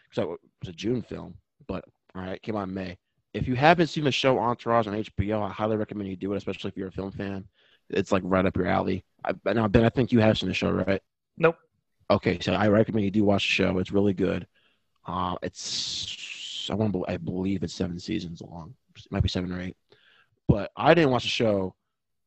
Speaker 1: because it was a June film, but all right, came out in May. If you haven't seen the show Entourage on HBO, I highly recommend you do it, especially if you're a film fan. It's like right up your alley. I, now, Ben, I think you have seen the show, right?
Speaker 2: Nope.
Speaker 1: Okay, so I recommend you do watch the show. It's really good. Uh, it's I want I believe it's seven seasons long. It might be seven or eight. But I didn't watch the show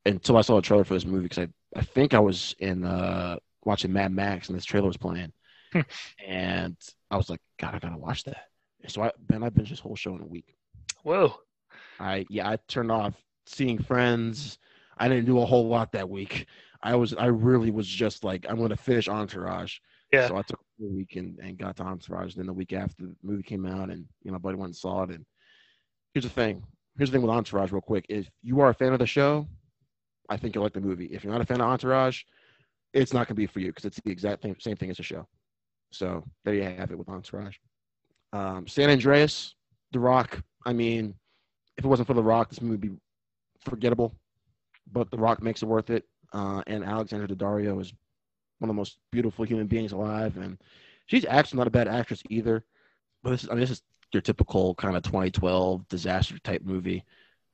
Speaker 1: until I saw the trailer for this movie because I, I think I was in uh, watching Mad Max and this trailer was playing,
Speaker 2: Hmm.
Speaker 1: and I was like, God, I gotta watch that. So I Ben, I binged this whole show in a week.
Speaker 2: Whoa.
Speaker 1: I yeah, I turned off seeing friends. I didn't do a whole lot that week. I was I really was just like I'm gonna finish Entourage.
Speaker 2: Yeah.
Speaker 1: So I took a week and, and got to Entourage. Then the week after the movie came out, and you know, my buddy went and saw it. And here's the thing. Here's the thing with Entourage, real quick. If you are a fan of the show, I think you'll like the movie. If you're not a fan of Entourage, it's not gonna be for you because it's the exact same thing as the show. So there you have it with Entourage. Um, San Andreas, The Rock. I mean, if it wasn't for The Rock, this movie would be forgettable. But The Rock makes it worth it. Uh, and Alexandra Daddario is one of the most beautiful human beings alive, and she's actually not a bad actress either. But this is, I mean, this is your typical kind of 2012 disaster type movie.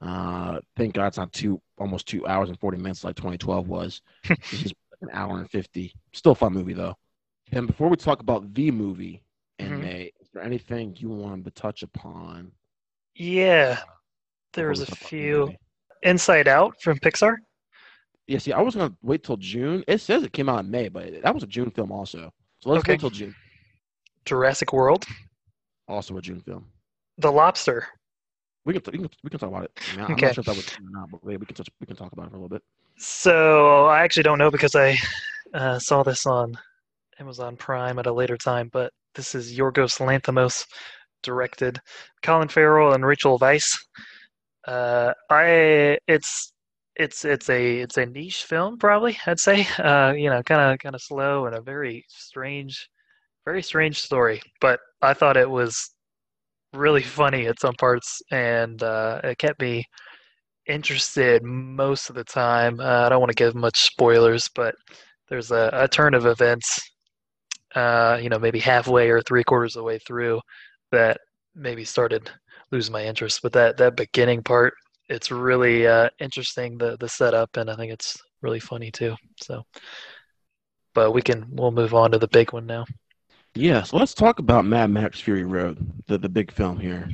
Speaker 1: Uh, thank God it's not two, almost two hours and 40 minutes like 2012 was. this is an hour and 50. Still a fun movie though. And before we talk about the movie in
Speaker 2: Mhm.
Speaker 1: May, there anything you wanted to touch upon?
Speaker 2: Yeah. There was a
Speaker 1: talk about the
Speaker 2: few.
Speaker 1: movie?
Speaker 2: Inside Out from Pixar.
Speaker 1: Yeah, see, I was gonna wait till June. It says it came out in May, but that was a June film also. So let's
Speaker 2: Okay.
Speaker 1: wait till June.
Speaker 2: Jurassic World.
Speaker 1: Also a June film.
Speaker 2: The Lobster.
Speaker 1: We can, we can we can talk about it. I mean, I'm
Speaker 2: Okay.
Speaker 1: not sure if that was not, but we we can touch, we can talk about it for a little bit.
Speaker 2: So I actually don't know because I uh, saw this on Amazon Prime at a later time, but this is Yorgos Lanthimos directed, Colin Farrell and Rachel Weisz. Uh, I it's it's it's a it's a niche film probably I'd say. Uh, you know, kind of kind of slow and a very strange, very strange story, but I thought it was really funny at some parts, and uh, it kept me interested most of the time. Uh, I don't want to give much spoilers, but there's a, a turn of events, uh, you know, maybe halfway or three quarters of the way through that maybe started losing my interest. But that that beginning part, it's really uh, interesting the the setup, and I think it's really funny too. So, but we can we'll move on to the big one now.
Speaker 1: Yeah, so let's talk about Mad Max Fury Road, the the big film here.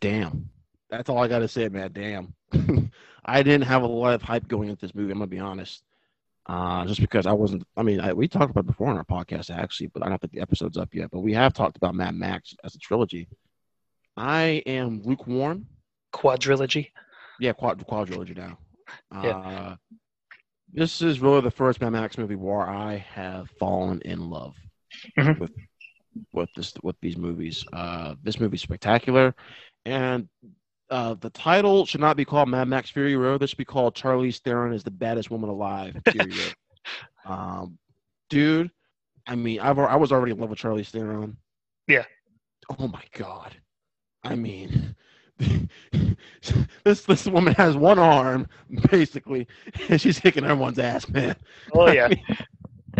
Speaker 1: Damn, that's all I got to say, man. Damn, I didn't have a lot of hype going into this movie. I'm gonna be honest, uh, just because I wasn't. I mean, I, we talked about it before in our podcast actually, but I don't think the episode's up yet. But we have talked about Mad Max as a trilogy. I am lukewarm.
Speaker 2: Quadrilogy.
Speaker 1: Yeah, quad quadrilogy now.
Speaker 2: Yeah.
Speaker 1: Uh, this is really the first Mad Max movie where I have fallen in love
Speaker 2: Mhm.
Speaker 1: with with this with these movies. Uh, this movie's spectacular, and uh, the title should not be called Mad Max Fury Road. This should be called Charlize Theron is the baddest woman alive. Um, dude, I mean, I've I was already in love with Charlize Theron.
Speaker 2: Yeah.
Speaker 1: Oh my god. I mean, this this woman has one arm basically, and she's kicking everyone's ass, man.
Speaker 2: Oh yeah,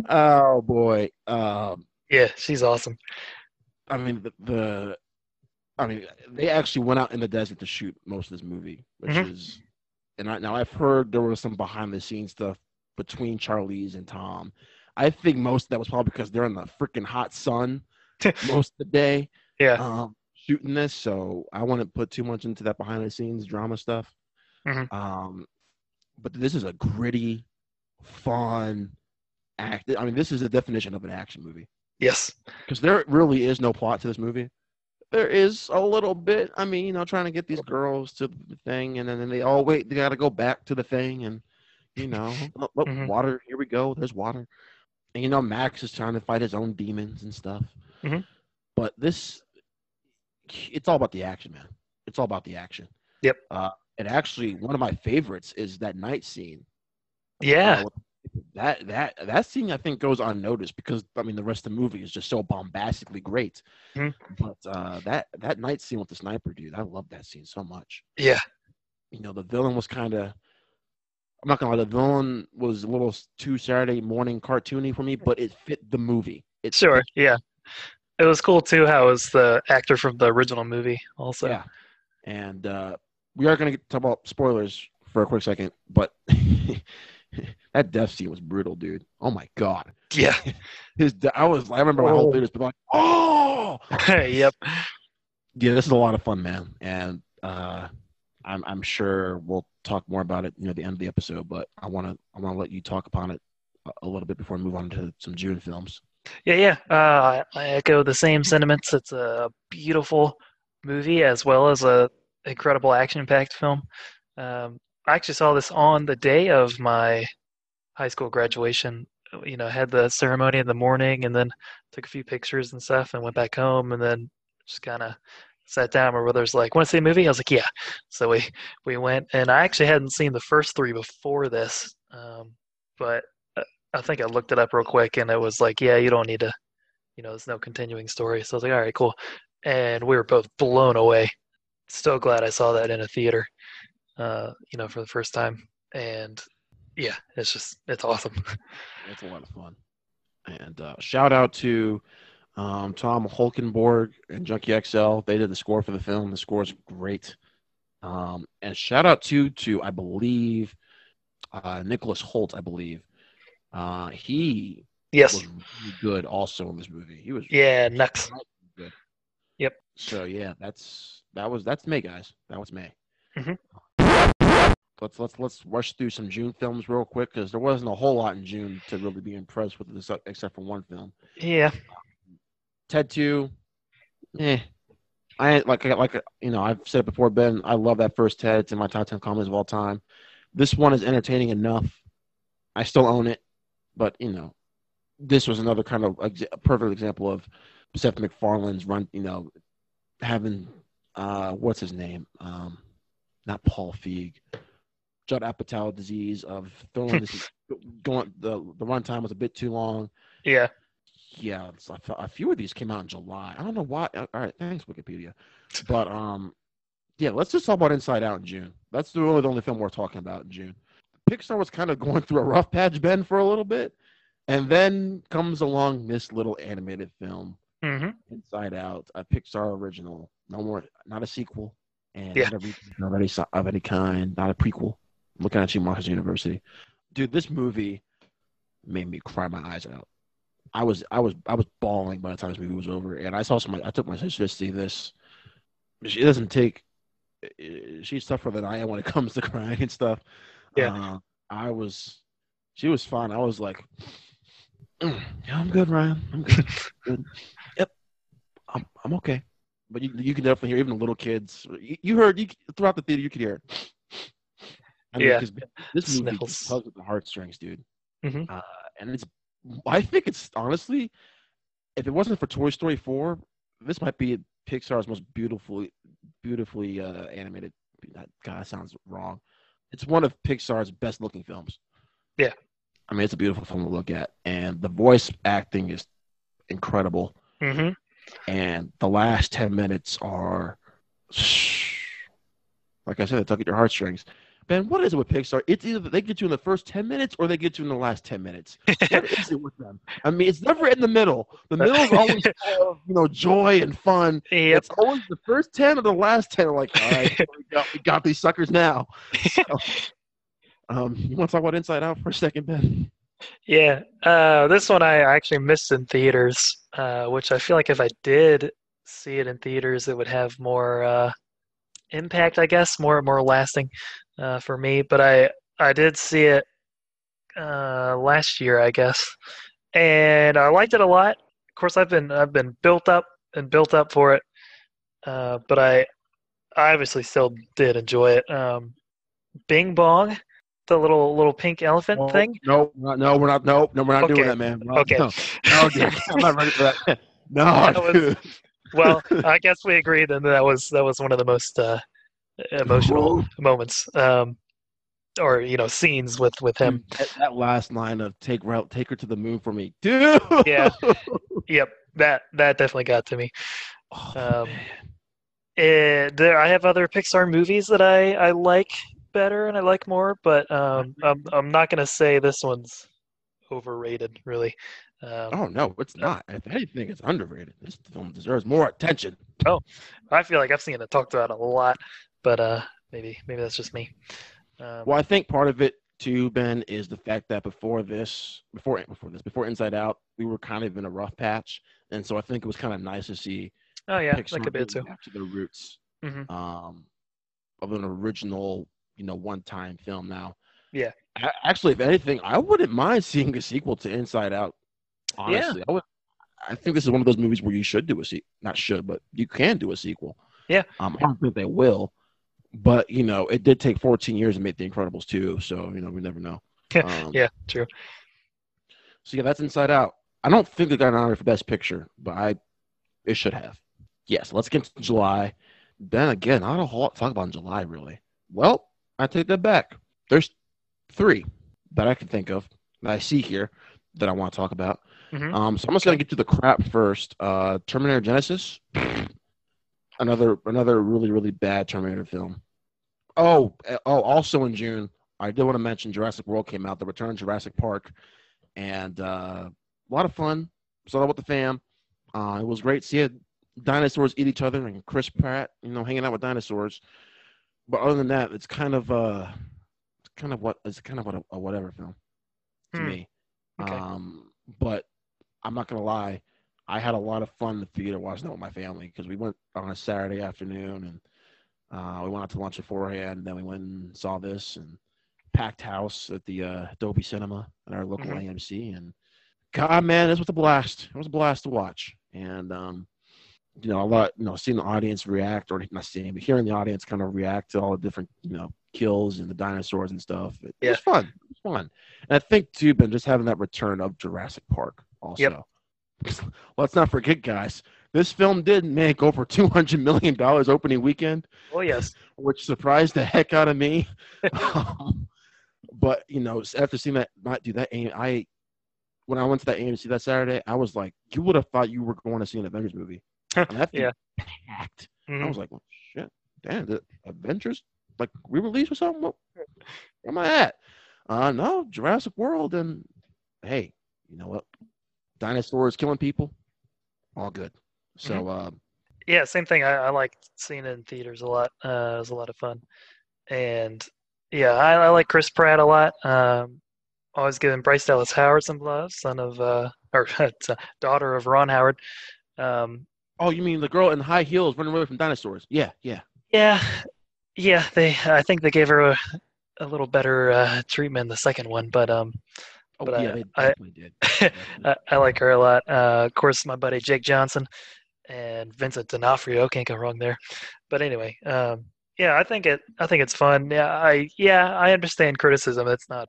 Speaker 1: Oh boy. Um,
Speaker 2: yeah, she's awesome.
Speaker 1: I mean the, the I mean they actually went out in the desert to shoot most of this movie, which
Speaker 2: Mhm.
Speaker 1: is and I, now I've heard there was some behind the scenes stuff between Charlize and Tom. I think most of that was probably because they're in the freaking hot sun most of the day
Speaker 2: Yeah,
Speaker 1: um, shooting this, so I wouldn't put too much into that behind the scenes drama stuff.
Speaker 2: Mhm.
Speaker 1: Um, but this is a gritty, fun act. I mean, this is the definition of an action movie
Speaker 2: yes,
Speaker 1: because there really is no plot to this movie. There is a little bit. I mean, you know, trying to get these girls to the thing, and then then they all wait. They got to go back to the thing, and you know, oh, oh,
Speaker 2: Mhm.
Speaker 1: water. Here we go. There's water, and you know, Max is trying to fight his own demons and stuff.
Speaker 2: Mhm.
Speaker 1: But this, it's all about the action, man. It's all about the action.
Speaker 2: Yep.
Speaker 1: Uh, and actually, one of my favorites is that night scene.
Speaker 2: yeah,
Speaker 1: Uh, that that that scene I think goes unnoticed because I mean the rest of the movie is just so bombastically great.
Speaker 2: Mhm.
Speaker 1: But uh, that that night scene with the sniper dude, I love that scene so much.
Speaker 2: yeah,
Speaker 1: You know, the villain was kind of. I'm not gonna lie, the villain was a little too Saturday morning cartoony for me, but it fit the movie. It
Speaker 2: sure,
Speaker 1: fit-
Speaker 2: yeah. It was cool too how it was the actor from the original movie also.
Speaker 1: yeah. And uh, we are gonna get talk about spoilers for a quick second, but that death scene was brutal, dude. Oh my god.
Speaker 2: Yeah,
Speaker 1: His, I was, I remember my whole
Speaker 2: Oh.
Speaker 1: theater's been like, oh,
Speaker 2: yep.
Speaker 1: yeah, this is a lot of fun, man, and uh, I'm I'm sure we'll talk more about it near the end of the episode. But I want to I want to let you talk upon it a, little bit before we move on to some June films.
Speaker 2: Yeah, yeah. Uh, I I echo the same sentiments. It's a beautiful movie as well as a incredible action-packed film. Um, I actually saw this on the day of my high school graduation. You know, had the ceremony in the morning, and then took a few pictures and stuff, and went back home, and then just kind of sat down. My brother's like, "Want to see a movie?" I was like, "Yeah." So we we went, and I actually hadn't seen the first three before this, um, but uh, I think I looked it up real quick, and it was like, "Yeah, you don't need to." You know, there's no continuing story. So I was like, "All right, cool," and we were both blown away. So glad I saw that in a theater, uh, you know, for the first time, and yeah, it's just it's awesome.
Speaker 1: It's a lot of fun. And uh, shout out to um, Tom Holkenborg and Junkie XL. They did the score for the film. The score is great. Um, and shout out to to I believe uh, Nicholas Hoult. I believe uh, he
Speaker 2: yes,
Speaker 1: was really good also in this movie. He was
Speaker 2: yeah, Nux.
Speaker 1: good.
Speaker 2: Yep.
Speaker 1: So yeah, that's that was that's May, guys. That was May.
Speaker 2: Mhm.
Speaker 1: Let's let's let's rush through some June films real quick because there wasn't a whole lot in June to really be impressed with this except for one film.
Speaker 2: Yeah,
Speaker 1: Ted two, eh. I like like you know I've said it before, Ben. I love that first Ted. It's in my top ten comedies of all time. This one is entertaining enough. I still own it, but you know, this was another kind of ex- a perfect example of Seth MacFarlane's run. You know, having uh, what's his name? Um, not Paul Feig. Judd Apatow disease of throwing this going the the runtime was a bit too long
Speaker 2: yeah,
Speaker 1: yeah, a, few of these came out in July. I don't know why. All right, thanks Wikipedia. But um, yeah, let's just talk about Inside Out in June. That's the only the only film we're talking about in June. Pixar was kind of going through a rough patch, Ben, for a little bit, and then comes along this little animated film,
Speaker 2: hmm
Speaker 1: Inside Out, a Pixar original. No more, not a sequel, and
Speaker 2: Yeah.
Speaker 1: not a of any of any kind, not a prequel. Looking at you, Monsters University, dude. This movie made me cry my eyes out. I was, I was, I was bawling by the time this movie was over, and I saw some. I took my sister to see this. She doesn't take. She's tougher than I am when it comes to crying and stuff.
Speaker 2: Yeah.
Speaker 1: Uh, I was. She was fine. I was like, "Mm, yeah, I'm good, Ryan. I'm good. good. Yep, I'm, I'm okay. But you, you can definitely hear even the little kids. You, you heard you throughout the theater. You could hear it. I mean,
Speaker 2: Yeah.
Speaker 1: this movie
Speaker 2: Sniffles.
Speaker 1: tugs at the heartstrings, dude.
Speaker 2: Mhm.
Speaker 1: Uh, and it's, I think it's honestly, if it wasn't for Toy Story 4, this might be Pixar's most beautifully, beautifully uh, animated. That God that sounds wrong. It's one of Pixar's best looking films.
Speaker 2: Yeah.
Speaker 1: I mean, it's a beautiful film to look at, and the voice acting is incredible.
Speaker 2: hmm
Speaker 1: And the last ten minutes are, like I said, they tug at your heartstrings. Ben, what is it with Pixar? It's either they get you in the first ten minutes or they get you in the last ten minutes. What is it with them? I mean, it's never in the middle. The middle is always of, you know joy and fun.
Speaker 2: Yep.
Speaker 1: It's always the first ten or the last ten. Are like, all right, we got, we got these suckers now. Um, you want to talk about Inside Out for a second, Ben?
Speaker 2: Yeah, uh, this one I actually missed in theaters, uh, which I feel like if I did see it in theaters, it would have more uh, impact, I guess, more more lasting uh, for me. But I I did see it uh, last year, I guess, and I liked it a lot. Of course, I've been I've been built up and built up for it, uh, but I I obviously still did enjoy it. Um, Bing Bong, the little little pink elephant thing.
Speaker 1: No, no, we're not. No, no, we're not
Speaker 2: Okay.
Speaker 1: doing that, man. Not-
Speaker 2: Okay.
Speaker 1: No, no, dude, I'm not ready for that. No,
Speaker 2: That was- well, I guess we agreed, and that was that was one of the most uh, emotional
Speaker 1: Whoa.
Speaker 2: moments, um, or you know, scenes with with him.
Speaker 1: That, that last line of "take route, take her to the moon for me," dude.
Speaker 2: Yeah. Yep, that that definitely got to me.
Speaker 1: Oh,
Speaker 2: Um. Eh, there, I have other Pixar movies that I I like better and I like more, but um, I'm I'm not gonna say this one's overrated, really. Um,
Speaker 1: Oh no, it's not. If anything, it's underrated. This film deserves more attention.
Speaker 2: I feel like I've seen it talked about a lot, but uh, maybe maybe that's just me. Um,
Speaker 1: Well, I think part of it too, Ben, is the fact that before this, before before this, before Inside Out, we were kind of in a rough patch, and so I think it was kind of nice to see
Speaker 2: oh yeah,
Speaker 1: Pixar
Speaker 2: that could be it too.
Speaker 1: back to their roots
Speaker 2: Mhm.
Speaker 1: um, of an original, you know, one-time film. Now,
Speaker 2: Yeah.
Speaker 1: A- actually, if anything, I wouldn't mind seeing a sequel to Inside Out. Honestly, I would. I think this is one of those movies where you should do a sequel. Not should, but you can do a sequel.
Speaker 2: Yeah.
Speaker 1: Um, I don't think they will, but you know, it did take 14 years to make The Incredibles too, so you know, we never know. Um,
Speaker 2: Yeah, true.
Speaker 1: so yeah, that's Inside Out. I don't think it got an honor for Best Picture, but I it should have. Yes, let's get to July. Then again, not a whole lot to talk about in July, really. Well, I take that back. There's three that I can think of that I see here that I want to talk about.
Speaker 2: Mhm.
Speaker 1: Um, so I'm just gonna get to the crap first. Uh, Terminator Genisys, another another really really bad Terminator film. Oh, uh, oh, also in June, I did want to mention Jurassic World came out, The Return of Jurassic Park, and uh, a lot of fun. Saw that with the fam. Uh, it was great seeing dinosaurs eat each other and Chris Pratt, you know, hanging out with dinosaurs. But other than that, it's kind of uh, kind of what it's kind of what a, a whatever film to
Speaker 2: Hmm.
Speaker 1: me.
Speaker 2: Okay.
Speaker 1: Um, but I'm not gonna lie, I had a lot of fun in the theater watching it with my family because we went on a Saturday afternoon and uh, we went out to lunch beforehand. Then we went and saw this and packed house at the uh, Dolby Cinema at our local
Speaker 2: Mhm.
Speaker 1: AMC. And God, man, this was a blast. It was a blast to watch. And um, you know, a lot, you know, seeing the audience react, or not seeing, but hearing the audience kind of react to all the different, you know, kills and the dinosaurs and stuff. It, it was fun. It was fun. And I think too, Ben, just having that return of Jurassic Park also. Let's not forget, guys. This film did make over two hundred million dollars opening weekend,
Speaker 2: Oh yes.
Speaker 1: which surprised the heck out of me. Um, but you know, after seeing that not do that, I when I went to that AMC that Saturday, I was like, you would have thought you were going to see an Avengers movie. And that
Speaker 2: Yeah.
Speaker 1: packed. I
Speaker 2: Mhm.
Speaker 1: was like, well, shit, damn, the Avengers like re-release or something? What, where am I at? Uh, no, Jurassic World, and hey, you know what? Dinosaurs killing people, all good. So, uh,
Speaker 2: Yeah, same thing. I, I liked seeing it in theaters a lot. Uh, it was a lot of fun, and yeah, I, I like Chris Pratt a lot. Um, always giving Bryce Dallas Howard some love, son of uh, or daughter of Ron Howard. Um,
Speaker 1: oh, you mean the girl in high heels running away from dinosaurs? Yeah, yeah.
Speaker 2: yeah, yeah. They, I think they gave her a, a little better uh, treatment in the second one, but um,
Speaker 1: Oh,
Speaker 2: But I-
Speaker 1: yeah,
Speaker 2: I-
Speaker 1: did.
Speaker 2: I, I like her a lot. Uh, of course, my buddy Jake Johnson and Vincent D'Onofrio can't go wrong there. But anyway, um, yeah, I think it. I think it's fun. Yeah, I yeah I understand criticism. It's not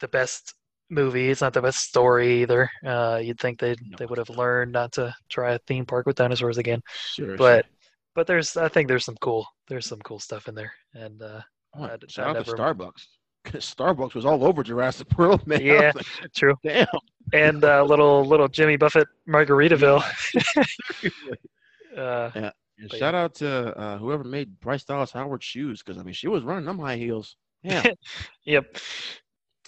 Speaker 2: the best movie. It's not the best story either. Uh, you'd think they
Speaker 1: No.
Speaker 2: they would have learned not to try a theme park with dinosaurs again.
Speaker 1: Sure.
Speaker 2: But but there's I think there's some cool there's some cool stuff in there. And uh,
Speaker 1: Oh,
Speaker 2: I-
Speaker 1: shout
Speaker 2: I
Speaker 1: out to Starbucks. 'Cause Starbucks was all over Jurassic World, man.
Speaker 2: Yeah.
Speaker 1: like,
Speaker 2: true.
Speaker 1: Damn.
Speaker 2: And uh, little little Jimmy Buffett Margaritaville. uh,
Speaker 1: And
Speaker 2: But
Speaker 1: shout out to uh, whoever made Bryce Dallas Howard shoes, because I mean she was running them high heels. Yeah.
Speaker 2: yep.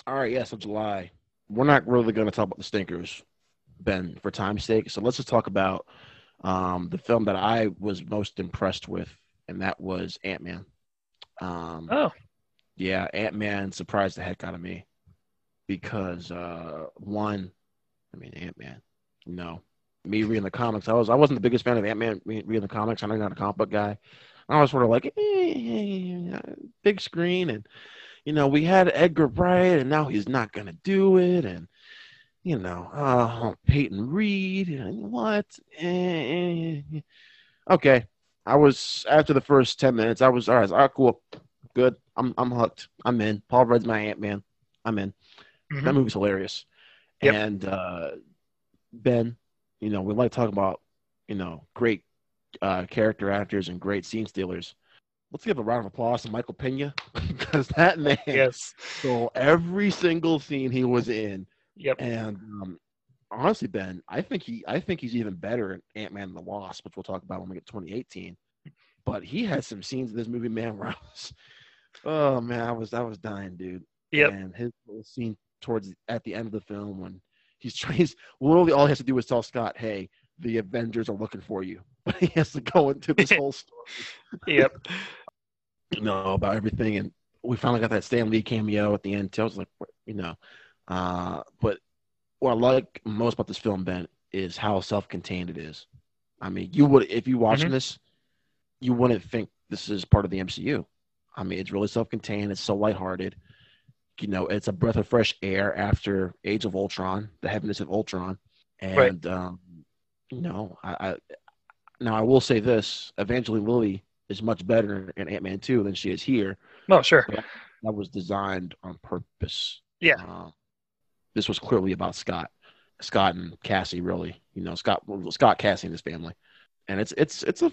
Speaker 1: all right. Yeah. So July. We're not really going to talk about the stinkers, Ben, for time's sake. So let's just talk about um, the film that I was most impressed with, and that was Ant Man. Um,
Speaker 2: Oh.
Speaker 1: Yeah, Ant Man surprised the heck out of me because uh, one, I mean Ant Man, you know, me reading the comics, I was I wasn't the biggest fan of Ant Man reading the comics. I'm not a comic book guy. I was sort of like eh, big screen, and you know we had Edgar Wright, and now he's not gonna do it, and you know, uh, Peyton Reed, and what? Eh, eh. Okay, I was after the first ten minutes. I was all right. All right, cool, good. I'm I'm hooked. I'm in. Paul Rudd's my Ant Man. I'm in.
Speaker 2: Mhm.
Speaker 1: That movie's hilarious.
Speaker 2: Yep.
Speaker 1: And uh, Ben, you know, we like talking about you know great uh, character actors and great scene stealers. Let's give a round of applause to Michael Pena because that man
Speaker 2: Yes.
Speaker 1: stole every single scene he was in.
Speaker 2: Yep.
Speaker 1: And um, honestly, Ben, I think he, I think he's even better in Ant Man and the Wasp, which we'll talk about when we get 2018. But he had some scenes in this movie, man, where I was, oh man, I was, I was dying, dude.
Speaker 2: Yep.
Speaker 1: And his little scene towards at the end of the film when he's trying, he's literally all he has to do is tell Scott, "Hey, the Avengers are looking for you," but he has to go into this whole story
Speaker 2: Yep.
Speaker 1: you know, about everything. And we finally got that Stan Lee cameo at the end. Too. I was like, you know, uh, but what I like most about this film, Ben, is how self-contained it is. I mean, you would if you watching this, you wouldn't think this is part of the MCU. I mean, it's really self-contained. It's so lighthearted. You know, it's a breath of fresh air after Age of Ultron, the heaviness of Ultron, and
Speaker 2: Right.
Speaker 1: um, you know, I, I now I will say this: Evangeline Lilly is much better in Ant Man two than she is here.
Speaker 2: Oh, sure.
Speaker 1: That was designed on purpose.
Speaker 2: Yeah.
Speaker 1: Uh, this was clearly about Scott, Scott and Cassie. Really, you know, Scott, Scott, Cassie, and his family, and it's it's it's a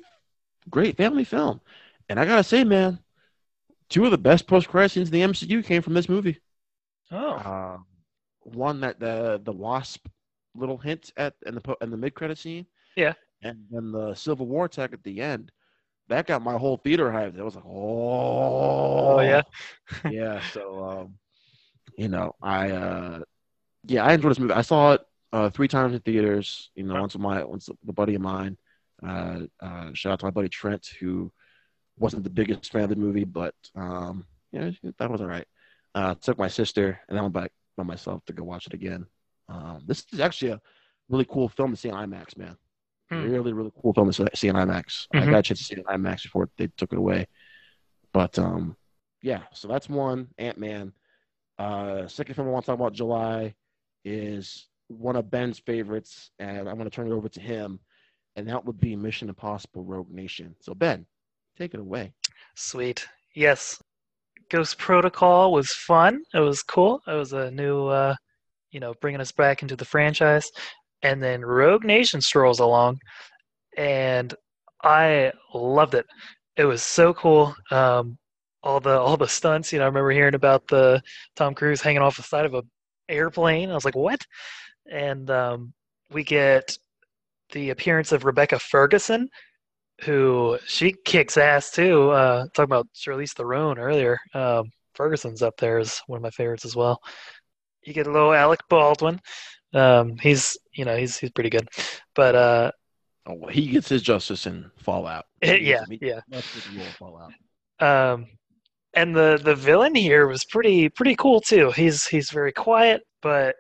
Speaker 1: great family film. And I gotta say, man, two of the best post credit scenes in the MCU came from this movie.
Speaker 2: Oh.
Speaker 1: Uh, one that the the wasp little hint at in the po- in the mid credit scene.
Speaker 2: Yeah.
Speaker 1: And then the Civil War tech at the end. That got my whole theater hyped. It was like, oh,
Speaker 2: Oh, yeah.
Speaker 1: yeah. So, um, you know, I uh, yeah, I enjoyed this movie. I saw it uh, three times in theaters. You know,
Speaker 2: Wow.
Speaker 1: once with my once with a buddy of mine. Uh, uh, shout out to my buddy Trent, who wasn't the biggest fan of the movie, but um, yeah, that was all right. Uh, took my sister, and I went back by myself to go watch it again. Um, this is actually a really cool film to see in IMAX, man.
Speaker 2: Hmm.
Speaker 1: Really, really cool film to see in IMAX. I
Speaker 2: Mhm.
Speaker 1: got a chance to see it in IMAX before they took it away. But um, yeah, so that's one Ant Man. Uh, second film I want to talk about July is one of Ben's favorites, and I'm going to turn it over to him, and that would be Mission Impossible: Rogue Nation. So Ben, take it away.
Speaker 2: Sweet. Yes. Ghost Protocol was fun. It was cool. It was a new, uh, you know, bringing us back into the franchise. And then Rogue Nation strolls along, and I loved it. It was so cool. Um, all the all the stunts. You know, I remember hearing about the Tom Cruise hanging off the side of a airplane. I was like, what? and um, we get the appearance of Rebecca Ferguson, who she kicks ass too. Uh, talking about Charlize Theron earlier. Um, Ferguson's up there is one of my favorites as well. You get a little Alec Baldwin. Um, he's you know he's he's pretty good, but uh,
Speaker 1: oh, he gets his justice in Fallout.
Speaker 2: yeah, yeah.
Speaker 1: That's Fallout.
Speaker 2: Um, and the the villain here was pretty pretty cool too. He's he's very quiet, but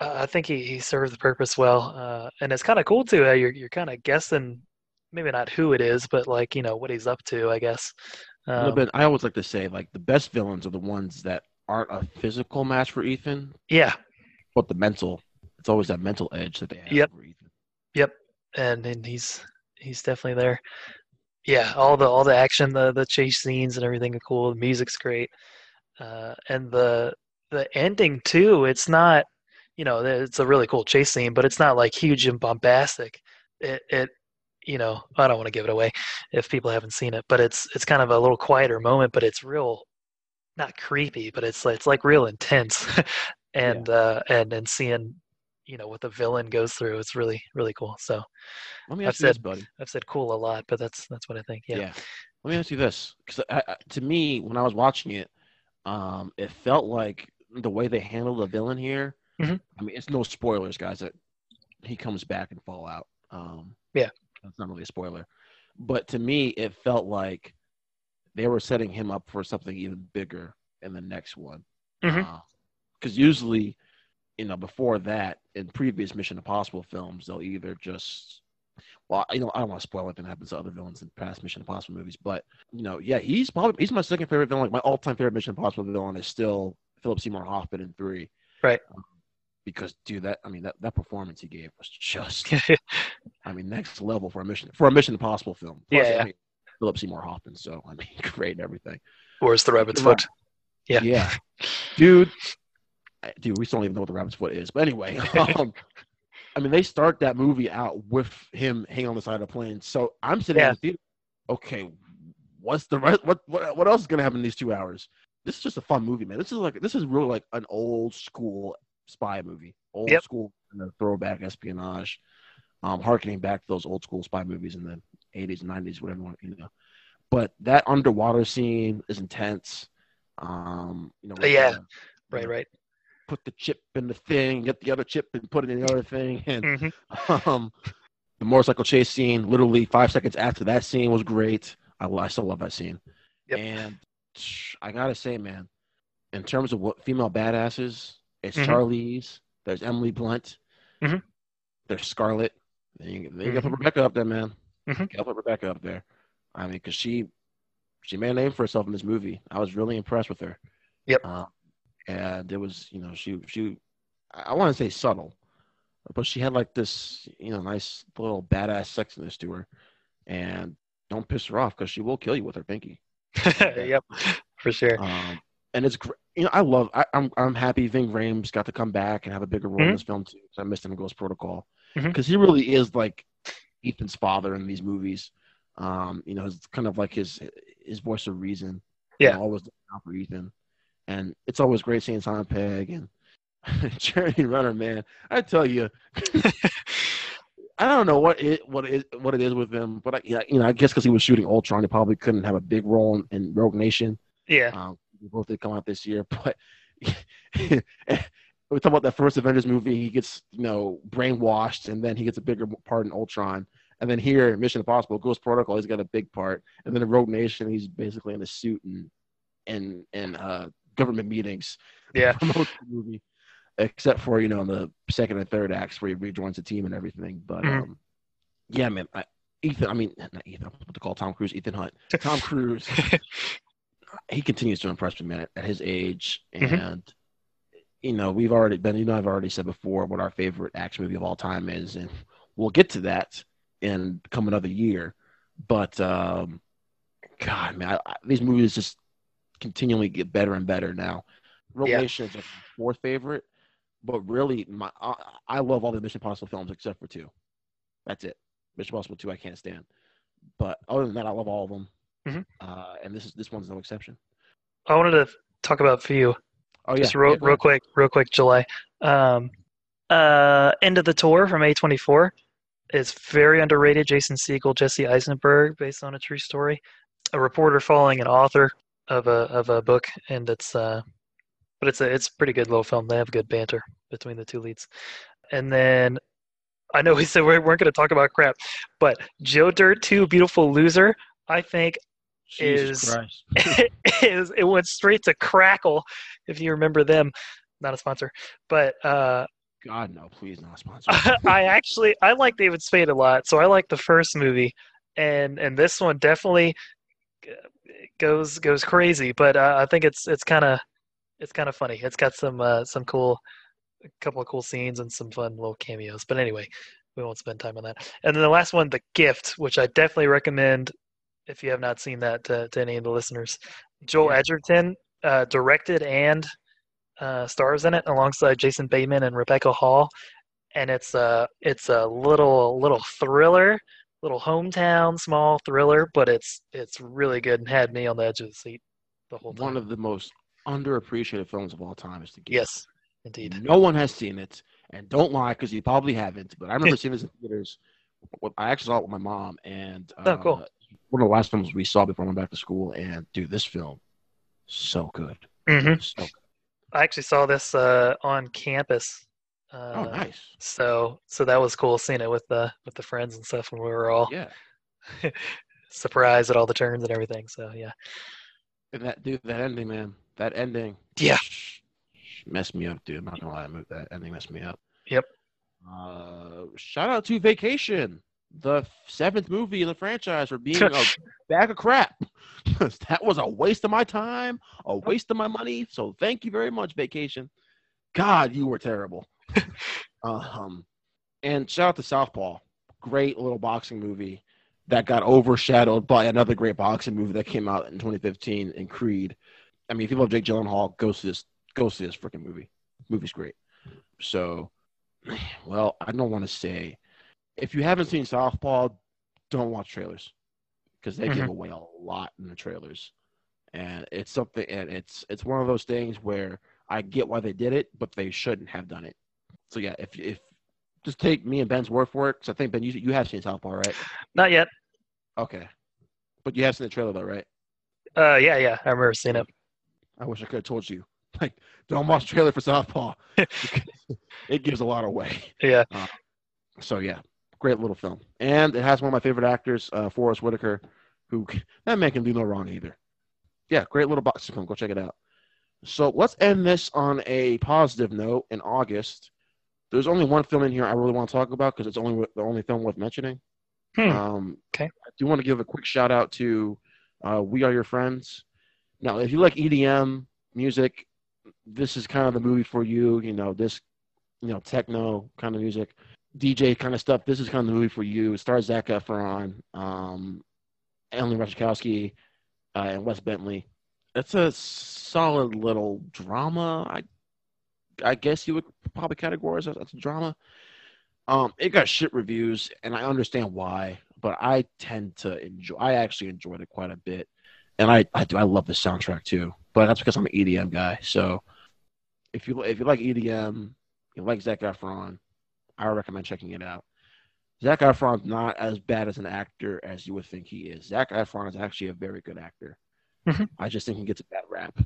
Speaker 2: uh, I think he, he serves the purpose well. Uh, and it's kind of cool too. you're you're kind of guessing, maybe not who it is, but like you know what he's up to. I guess.
Speaker 1: Um, a little bit. I always like to say like the best villains are the ones that aren't a physical match for Ethan.
Speaker 2: Yeah.
Speaker 1: But the mental. It's always that mental edge that they have
Speaker 2: yep. Yep. And and he's he's definitely there. Yeah, all the all the action, the the chase scenes and everything are cool. The music's great. Uh, and the the ending too, it's not you know, it's a really cool chase scene, but it's not like huge and bombastic. It, it, you know, I don't want to give it away if people haven't seen it, but it's it's kind of a little quieter moment, but it's real, not creepy, but it's it's like real intense, and yeah. uh, and and seeing, you know, what the villain goes through, it's really really cool. So,
Speaker 1: let me
Speaker 2: ask
Speaker 1: I've you
Speaker 2: said,
Speaker 1: this, buddy.
Speaker 2: I've said cool a lot, but that's that's what I think. Yeah.
Speaker 1: yeah. Let me ask you this, because to me, when I was watching it, um, it felt like the way they handled the villain here
Speaker 2: Mm-hmm.
Speaker 1: I mean, it's no spoilers, guys. That he comes back in Fallout. Um,
Speaker 2: yeah,
Speaker 1: that's not really a spoiler, but to me, it felt like they were setting him up for something even bigger in the next one.
Speaker 2: Because
Speaker 1: mm-hmm. uh, usually, you know, before that, in previous Mission Impossible films, they'll either just well, you know, I don't want to spoil anything that happens to other villains in past Mission Impossible movies, but you know, yeah, he's probably he's my second favorite villain. Like my all-time favorite Mission Impossible villain is still Philip Seymour Hoffman in three.
Speaker 2: Right.
Speaker 1: Um, because dude, that I mean that, that performance he gave was just I mean next level for a mission for a Mission Impossible film.
Speaker 2: Plus, yeah, yeah. I mean,
Speaker 1: Philip Seymour Hoffman, so I mean great and everything.
Speaker 2: Where's the rabbit's foot? Yeah,
Speaker 1: yeah, dude, dude, we still don't even know what the rabbit's foot is. But anyway, um, I mean they start that movie out with him hanging on the side of the plane. So I'm sitting yeah. in the theater. Okay, what's the rest? What what what else is gonna happen in these two hours? This is just a fun movie, man. This is like this is really like an old school spy movie, old
Speaker 2: yep.
Speaker 1: school throwback espionage, um, harkening back to those old school spy movies in the 80s and 90s, whatever you know. But that underwater scene is intense. Um, you know,
Speaker 2: yeah, uh, right, right.
Speaker 1: Put the chip in the thing, get the other chip and put it in the other thing, and
Speaker 2: mm-hmm.
Speaker 1: um, the motorcycle chase scene. Literally five seconds after that scene was great. I, I still love that scene.
Speaker 2: Yep.
Speaker 1: And I gotta say, man, in terms of what female badasses it's mm-hmm. Charlize. There's Emily Blunt.
Speaker 2: Mm-hmm.
Speaker 1: There's Scarlett. Then you, then you got to put
Speaker 2: Mm-hmm.
Speaker 1: Rebecca up there, man.
Speaker 2: Mm-hmm.
Speaker 1: Got to put Rebecca up there. I mean, because she she made a name for herself in this movie. I was really impressed with her.
Speaker 2: Yep.
Speaker 1: Uh, and it was, you know, she she I want to say subtle, but she had like this, you know, nice little badass sexiness to her. And don't piss her off because she will kill you with her pinky.
Speaker 2: yep, for sure.
Speaker 1: Um, and it's great. You know, I love. I, am I'm, I'm happy Ving Rhames got to come back and have a bigger role
Speaker 2: mm-hmm.
Speaker 1: in this film too. I missed him in Ghost Protocol
Speaker 2: because
Speaker 1: mm-hmm. he really is like Ethan's father in these movies. Um, you know, it's kind of like his his voice of reason.
Speaker 2: Yeah,
Speaker 1: you know, always out for Ethan, and it's always great seeing Simon Pegg and Jeremy Renner. Man, I tell you. I don't know what it what it what it is with him, but I, you know I guess because he was shooting Ultron, he probably couldn't have a big role in, in Rogue Nation.
Speaker 2: Yeah,
Speaker 1: um, both did come out this year, but we talk about that first Avengers movie. He gets you know brainwashed, and then he gets a bigger part in Ultron. And then here, Mission Impossible, Ghost Protocol, he's got a big part. And then in Rogue Nation, he's basically in a suit and and and uh, government meetings.
Speaker 2: Yeah,
Speaker 1: movie, except for you know in the second and third acts where he rejoins the team and everything. But mm-hmm. um, yeah, man, I, Ethan. I mean, not Ethan. What to call Tom Cruise? Ethan Hunt. Tom Cruise he continues to impress me, man, at his age.
Speaker 2: Mm-hmm.
Speaker 1: And mm-hmm. you know, we've already been. You know, I've already said before what our favorite action movie of all time is, and we'll get to that in come another year. But um, God, man, I, I, these movies just continually get better and better now. Relation yeah. is my fourth favorite, but really, my I, I love all the Mission Impossible films except for two. That's it. Mission Impossible two, I can't stand. But other than that, I love all of them.
Speaker 2: Mm-hmm.
Speaker 1: Uh, and this is this one's no exception.
Speaker 2: I wanted to talk about for you.
Speaker 1: Oh yeah,
Speaker 2: just real,
Speaker 1: yeah,
Speaker 2: real quick, real quick, July. Um, Uh, End of the Tour from A24 is very underrated. Jason Segel, Jesse Eisenberg, based on a true story. A reporter following an author of a of a book, and it's uh, but it's a it's a pretty good little film. They have good banter between the two leads. And then I know we said we weren't going to talk about crap, but Joe Dirt 2 Beautiful Loser, I think
Speaker 1: Jesus
Speaker 2: Is- is it went straight to Crackle if you remember them. Not a sponsor, but uh
Speaker 1: God, no, please not sponsor.
Speaker 2: I actually I like David Spade a lot, so I like the first movie, and and this one definitely goes goes crazy. But uh, I think it's it's kind of it's kind of funny. It's got some uh, some cool, a couple of cool scenes and some fun little cameos. But anyway, we won't spend time on that. And then the last one, The Gift, which I definitely recommend if you have not seen that to, to any of the listeners. Joel
Speaker 1: Yeah.
Speaker 2: Edgerton uh, directed and uh, stars in it alongside Jason Bateman and Rebecca Hall, and it's a it's a little little thriller, little hometown small thriller, but it's it's really good and had me on the edge of the seat the whole time.
Speaker 1: One of the most underappreciated films of all time is The Gift.
Speaker 2: yes, indeed.
Speaker 1: No one has seen it, and don't lie because you probably haven't. But I remember seeing this in theaters. I actually saw it with my mom, and uh,
Speaker 2: Oh, cool.
Speaker 1: One of the last films we saw before I went back to school, and dude, this film, so good,
Speaker 2: hmm
Speaker 1: so good.
Speaker 2: I actually saw this uh, on campus. Uh,
Speaker 1: Oh, nice.
Speaker 2: So so that was cool seeing it with the with the friends and stuff when we were all
Speaker 1: Yeah,
Speaker 2: surprised at all the turns and everything. So yeah.
Speaker 1: and that dude, that ending, man, that ending,
Speaker 2: Yeah.
Speaker 1: messed me up, dude. I'm not gonna lie, that ending messed me up.
Speaker 2: Yep.
Speaker 1: Uh, shout out to Vacation, the seventh movie in the franchise, for being a bag of crap. that was a waste of my time, a waste of my money. So thank you very much, Vacation. God, you were terrible. um, and shout out to Southpaw, great little boxing movie that got overshadowed by another great boxing movie that came out in 2015 in Creed. I mean, if you love Jake Gyllenhaal, go see this. Go see this freaking movie. Movie's great. So, well, I don't want to say if you haven't seen Southpaw, don't watch trailers because they give
Speaker 2: Mhm.
Speaker 1: away a lot in the trailers, and it's something. And it's it's one of those things where I get why they did it, but they shouldn't have done it. So yeah, if if just take me and Ben's word for it, because I think Ben, you you have seen Southpaw, right?
Speaker 2: Not yet.
Speaker 1: Okay, but you have seen the trailer though, right?
Speaker 2: Uh yeah, yeah. I remember seeing it.
Speaker 1: I wish I could have told you. Like, don't watch trailer for Southpaw. it gives a lot away.
Speaker 2: Yeah.
Speaker 1: So yeah, great little film, and it has one of my favorite actors, uh, Forrest Whitaker, who that man can do no wrong either. Yeah, great little boxing film. Go check it out. So let's end this on a positive note. In August, there's only one film in here I really want to talk about because it's only the only film worth mentioning.
Speaker 2: Hmm.
Speaker 1: Um,
Speaker 2: Okay.
Speaker 1: I do want to give a quick shout out to uh, We Are Your Friends. Now, if you like EDM music, this is kind of the movie for you. You know, this, you know, techno kind of music, DJ kind of stuff. This is kind of the movie for you. It stars Zac Efron, um, Emily Ratajkowski, uh, and Wes Bentley. It's a solid little drama. I, I guess you would probably categorize it as a drama. Um, it got shit reviews, and I understand why, but I tend to enjoy. I actually enjoyed it quite a bit, and I I do. I love the soundtrack too, but that's because I'm an EDM guy. So if you if you like EDM, you like Zac Efron, I recommend checking it out. Zac Efron's not as bad as an actor as you would think he is. Zac Efron is actually a very good actor.
Speaker 2: Mhm.
Speaker 1: I just think he gets a bad rap.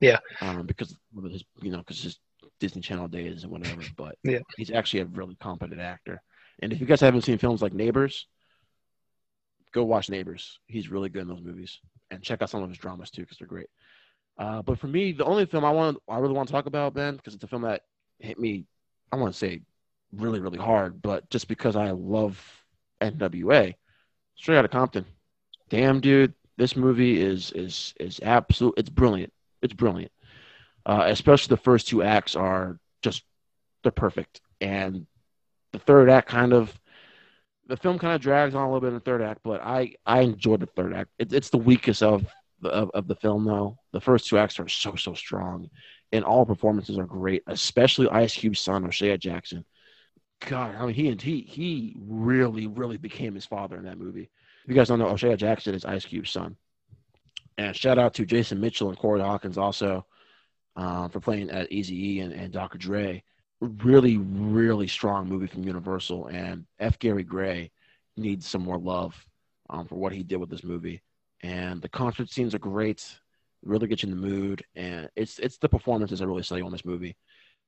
Speaker 2: Yeah.
Speaker 1: Um, because of his, you know, because his Disney Channel days and whatever. But
Speaker 2: Yeah.
Speaker 1: he's actually a really competent actor. And if you guys haven't seen films like Neighbors, go watch Neighbors. He's really good in those movies. And check out some of his dramas too, because they're great. Uh, but for me, the only film I want, I really want to talk about, Ben, because it's a film that hit me. I want to say really, really hard, but just because I love NWA, Straight out of Compton. Damn, dude, this movie is is is absolute. It's brilliant. It's brilliant. Uh, especially the first two acts are just they're perfect, and the third act kind of the film kind of drags on a little bit in the third act, but I I enjoyed the third act. It, it's the weakest of the of, of the film though. The first two acts are so so strong, and all performances are great, especially Ice Cube's son O'Shea Jackson. God, I mean he he he really really became his father in that movie. If you guys don't know, O'Shea Jackson is Ice Cube's son. And shout out to Jason Mitchell and Corey Hawkins also um, for playing at Easy E and, and Dr. Dre. really, really strong movie from Universal, and F. Gary Gray needs some more love um, for what he did with this movie. And the concert scenes are great, really get you in the mood, and it's it's the performances that really sell you on this movie.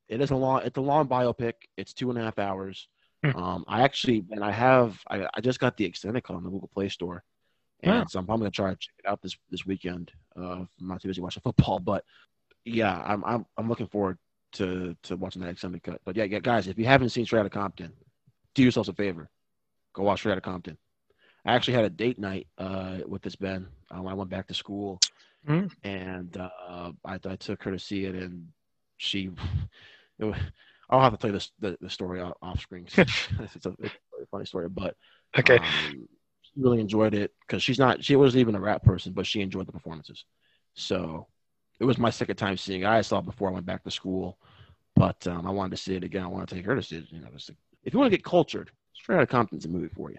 Speaker 1: It is a long, it's a long biopic. It's two and a half hours.
Speaker 2: Hmm.
Speaker 1: Um, I actually, and I have, I, I just got the extended cut on the Google Play Store, and
Speaker 2: Wow.
Speaker 1: so I'm probably gonna try to check it out this this weekend. Uh, I'm not too busy watching football, but yeah, I'm I'm I'm looking forward to to watching that extended cut. But yeah, yeah, guys, if you haven't seen Straight Outta Compton, do yourselves a favor, go watch Straight Outta Compton. I actually had a date night uh, with this Ben when I went back to school,
Speaker 2: Mm.
Speaker 1: and uh, I, I took her to see it, and she. It was, I'll have to tell you this the, the story off, off screen. it's, a, it's a funny story, but
Speaker 2: Okay.
Speaker 1: um, she really enjoyed it because she's not she wasn't even a rap person, but she enjoyed the performances. So it was my second time seeing it. I saw it before I went back to school, but um, I wanted to see it again. I want to take her to see it. You know, if you want to get cultured, Straight Outta Compton's a movie for you.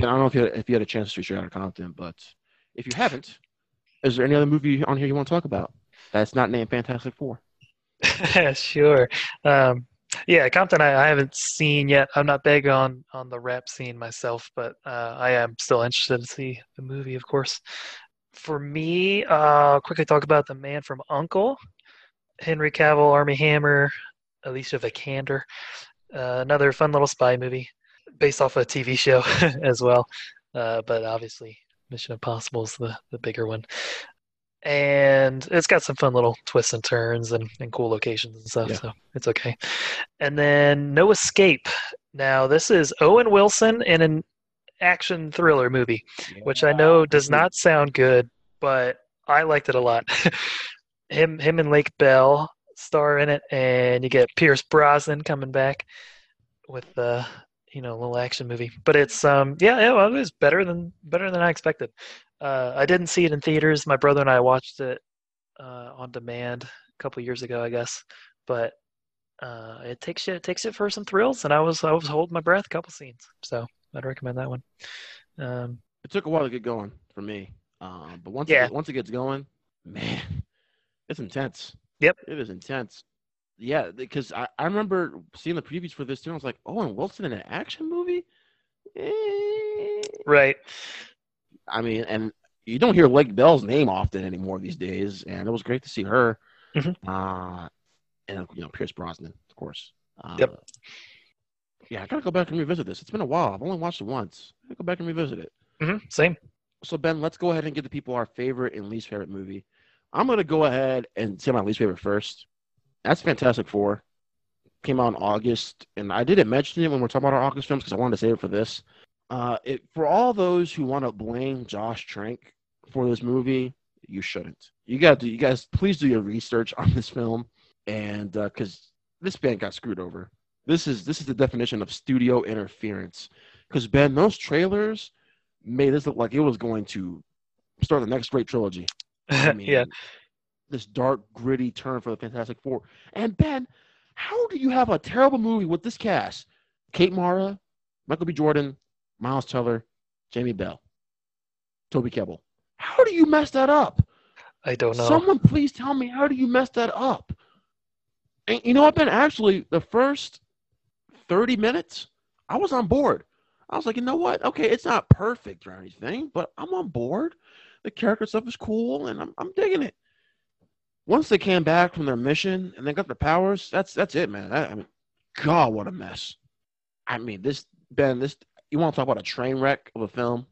Speaker 1: I don't know if you had, if you had a chance to see Straight Outta Compton, but if you haven't, is there any other movie on here you want to talk about that's not named Fantastic Four?
Speaker 2: sure. Um, yeah, Compton, I, I haven't seen yet. I'm not big on on the rap scene myself, but uh, I am still interested to see the movie, of course. For me, uh, quickly talk about the Man from Uncle, Henry Cavill, Armie Hammer, Alicia Vikander. Uh, another fun little spy movie based off a TV show as well, uh, but obviously Mission Impossible is the the bigger one and it's got some fun little twists and turns and, and cool locations and stuff
Speaker 1: Yeah.
Speaker 2: so it's okay. And then no escape. Now this is owen wilson in an action thriller movie which i know does not sound good but i liked it a lot. Him him and lake bell star in it and you get pierce brosnan coming back with uh you know a little action movie but it's um yeah, yeah well, it was better than better than i expected uh, I didn't see it in theaters. My brother and I watched it uh, on demand a couple years ago, I guess. But uh, it takes you it takes it for some thrills, and I was I was holding my breath a couple scenes. So I'd recommend that one. Um,
Speaker 1: it took a while to get going for me. Um, but once
Speaker 2: Yeah.
Speaker 1: it, once it gets going, man, it's intense.
Speaker 2: Yep.
Speaker 1: it is intense. Yeah, because I, I remember seeing the previews for this too. I was like, Owen Wilson in an action movie. Eh.
Speaker 2: right.
Speaker 1: I mean, and you don't hear Lake Bell's name often anymore these days, and it was great to see her.
Speaker 2: Mhm.
Speaker 1: Uh, and you know Pierce Brosnan, of course. Uh,
Speaker 2: Yep.
Speaker 1: Yeah, I gotta go back and revisit this. It's been a while. I've only watched it once. I gotta go back and revisit it.
Speaker 2: hmm Same.
Speaker 1: So Ben, let's go ahead and give the people our favorite and least favorite movie. I'm gonna go ahead and say my least favorite first. That's Fantastic Four. Came out in August, and I didn't mention it when we're talking about our August films because I wanted to save it for this. Uh, it, for all those who want to blame Josh Trank for this movie, you shouldn't. You got to, you guys, please do your research on this film, and because this band got screwed over. This is this is the definition of studio interference. Because Ben, those trailers made this look like it was going to start the next great trilogy. I mean,
Speaker 2: yeah.
Speaker 1: This dark, gritty turn for the Fantastic Four. And Ben, how do you have a terrible movie with this cast? Kate Mara, Michael B. Jordan, Miles Teller, Jamie Bell, Toby Kebbell. How do you mess that up?
Speaker 2: I don't know.
Speaker 1: Someone please tell me how do you mess that up? And you know what, Ben? Actually, the first 30 minutes, I was on board. I was like, you know what? Okay, it's not perfect or anything, but I'm on board. The character stuff is cool, and I'm, I'm digging it. Once they came back from their mission and they got their powers, that's that's it, man. I, I mean, God, what a mess. I mean, this Ben, this you want to talk about a train wreck of a film?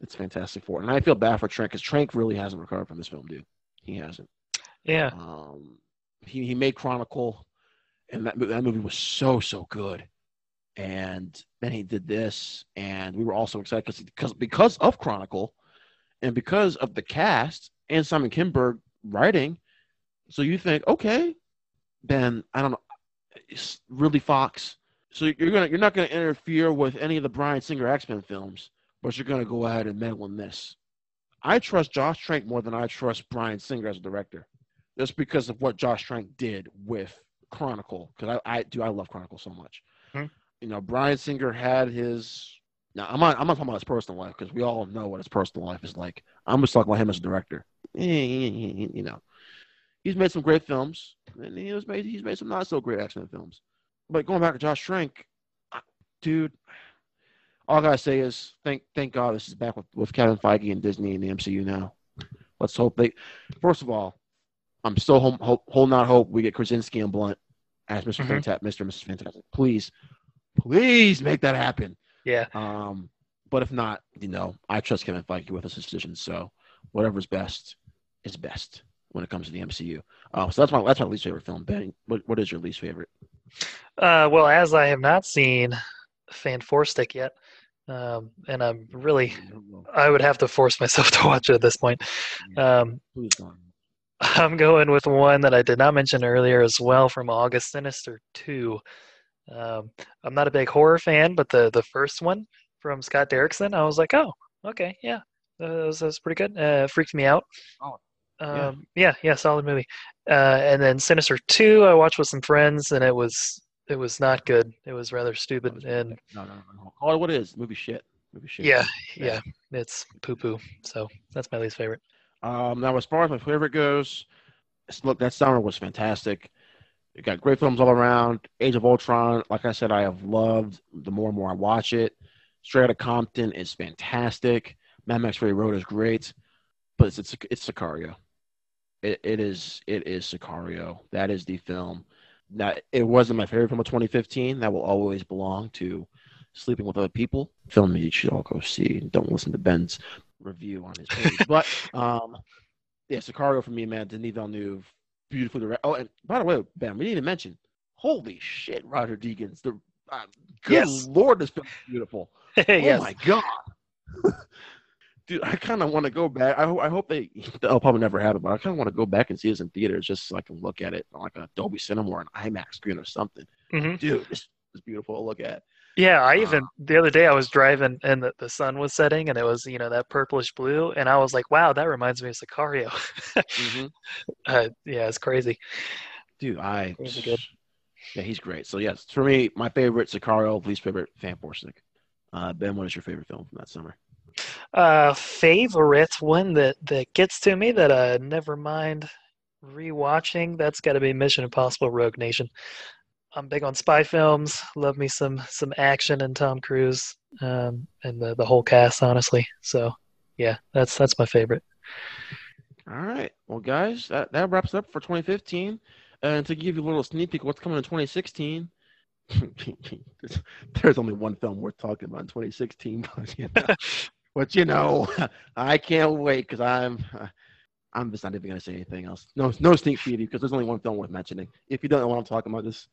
Speaker 1: It's Fantastic Four, and I feel bad for Trank because Trank really hasn't recovered from this film, dude. He hasn't.
Speaker 2: yeah.
Speaker 1: Um, he he made Chronicle, and that that movie was so so good. And then he did this, and we were also excited because because because of Chronicle, and because of the cast and Simon Kinberg writing. So you think, okay, Ben, I don't know, it's really Fox. So you're gonna you're not gonna interfere with any of the Bryan Singer X Men films, but you're gonna go ahead and meddle in this. I trust Josh Trank more than I trust Bryan Singer as a director just because of what Josh Trank did with Chronicle. Because I, I do, I love Chronicle so much.
Speaker 2: Hmm.
Speaker 1: You know, Bryan Singer had his. Now I'm not. I'm not talking about his personal life because we all know what his personal life is like. I'm just talking about him as a director. You know, he's made some great films, and he was made. He's made some not so great action films. but going back to Josh Trank, dude, all I gotta say is thank thank God this is back with, with Kevin Feige and Disney and the MCU now. Let's hope they. First of all, I'm still home, hope, holding out hope we get Krasinski and Blunt as mister
Speaker 2: Mhm.
Speaker 1: Fantastic, Mr. and Mrs. Fantastic. Please, please make that happen.
Speaker 2: Yeah.
Speaker 1: Um, but if not, you know, I trust Kevin Feige with his decisions. So whatever's best is best when it comes to the MCU. Uh, so that's my that's my least favorite film. Ben, what what is your least favorite?
Speaker 2: Uh, well, as I have not seen Fan Four Stick yet, um, and I'm really, I would have to force myself to watch it at this point. Um, I'm going with one that I did not mention earlier as well from August Sinister 2. Um, I'm not a big horror fan, but the, the first one from Scott Derrickson, I was like, oh, okay, yeah, that was, that was pretty good. Uh, freaked me out.
Speaker 1: Oh,
Speaker 2: Um,
Speaker 1: yeah.
Speaker 2: yeah. yeah, solid movie. Uh, and then Sinister 2, I watched with some friends, and it was it was not good. It was rather stupid, and
Speaker 1: no, no, no. Call it what it is. Movie shit. Movie shit.
Speaker 2: yeah,
Speaker 1: Yeah.
Speaker 2: yeah, it's poo poo. So that's my least favorite.
Speaker 1: Um, now, as far as my favorite goes, look, that summer was fantastic. You got great films all around. Age of Ultron, like I said, I have loved. The more and more I watch it, Straight Outta Compton is fantastic. Mad Max Fury Road is great, but it's it's, it's Sicario. It, it is it is Sicario. That is the film. Now, it wasn't my favorite film of 2015. That will always belong to Sleeping with Other People. Film you should all go see. Don't listen to Ben's review on his page. but um, yeah, Sicario for me, man. Denis Villeneuve, beautifully directed. Oh, and by the way, Ben, we didn't even mention. Holy shit, Roger Deakins. The uh, good
Speaker 2: Yes.
Speaker 1: lord, this film is beautiful.
Speaker 2: yes.
Speaker 1: Oh my god, dude! I kind of want to go back. I, ho- I hope they. They'll probably never it, but I kind of want to go back and see this in theaters just so I can look at it on like a Dolby Cinema or an IMAX screen or something.
Speaker 2: hmm
Speaker 1: Dude, this is beautiful to look at.
Speaker 2: Yeah, I
Speaker 1: Uh,
Speaker 2: even the other day I was driving and the, the sun was setting and it was you know that purplish blue and I was like, wow, that reminds me of Sicario.
Speaker 1: Mm-hmm.
Speaker 2: uh, yeah, it's crazy.
Speaker 1: Dude, I. Yeah, he's great. So yes, for me, my favorite Sicario, least favorite Fan Stick. Uh, ben, what is your favorite film from that summer?
Speaker 2: Uh, favorite one that that gets to me that I never mind rewatching. That's got to be Mission Impossible: Rogue Nation. I'm big on spy films. Love me some some action and Tom Cruise um, and the the whole cast, honestly. So yeah, that's that's my favorite.
Speaker 1: All right. Well, guys, that, that wraps up for 2015. And to give you a little sneak peek of what's coming in 2016, there's only one film worth talking about in 2016. But you know, but, you know I can't wait because I'm. I'm just not even gonna say anything else. No, no sneak preview because there's only one film worth mentioning. If you don't know what I'm talking about, just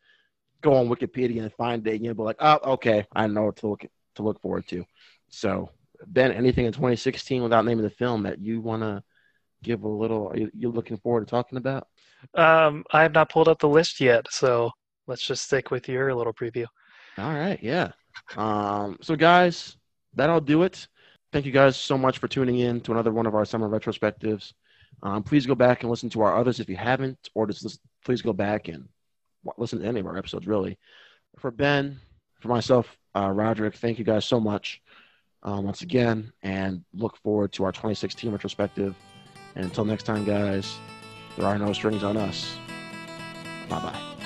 Speaker 1: go on Wikipedia and find it. And you'll be like, oh, okay, I know what to look to look forward to. So, Ben, anything in 2016 without naming the film that you wanna give a little? Are you, you looking forward to talking about?
Speaker 2: Um, I have not pulled up the list yet, so let's just stick with your little preview.
Speaker 1: All right, yeah. Um, so guys, that'll do it. Thank you guys so much for tuning in to another one of our summer retrospectives. Um, please go back and listen to our others if you haven't, or just listen, please go back and listen to any of our episodes. Really, for Ben, for myself, uh, Roderick, thank you guys so much um, once again, and look forward to our 2016 retrospective. And until next time, guys, there are no strings on us. Bye bye.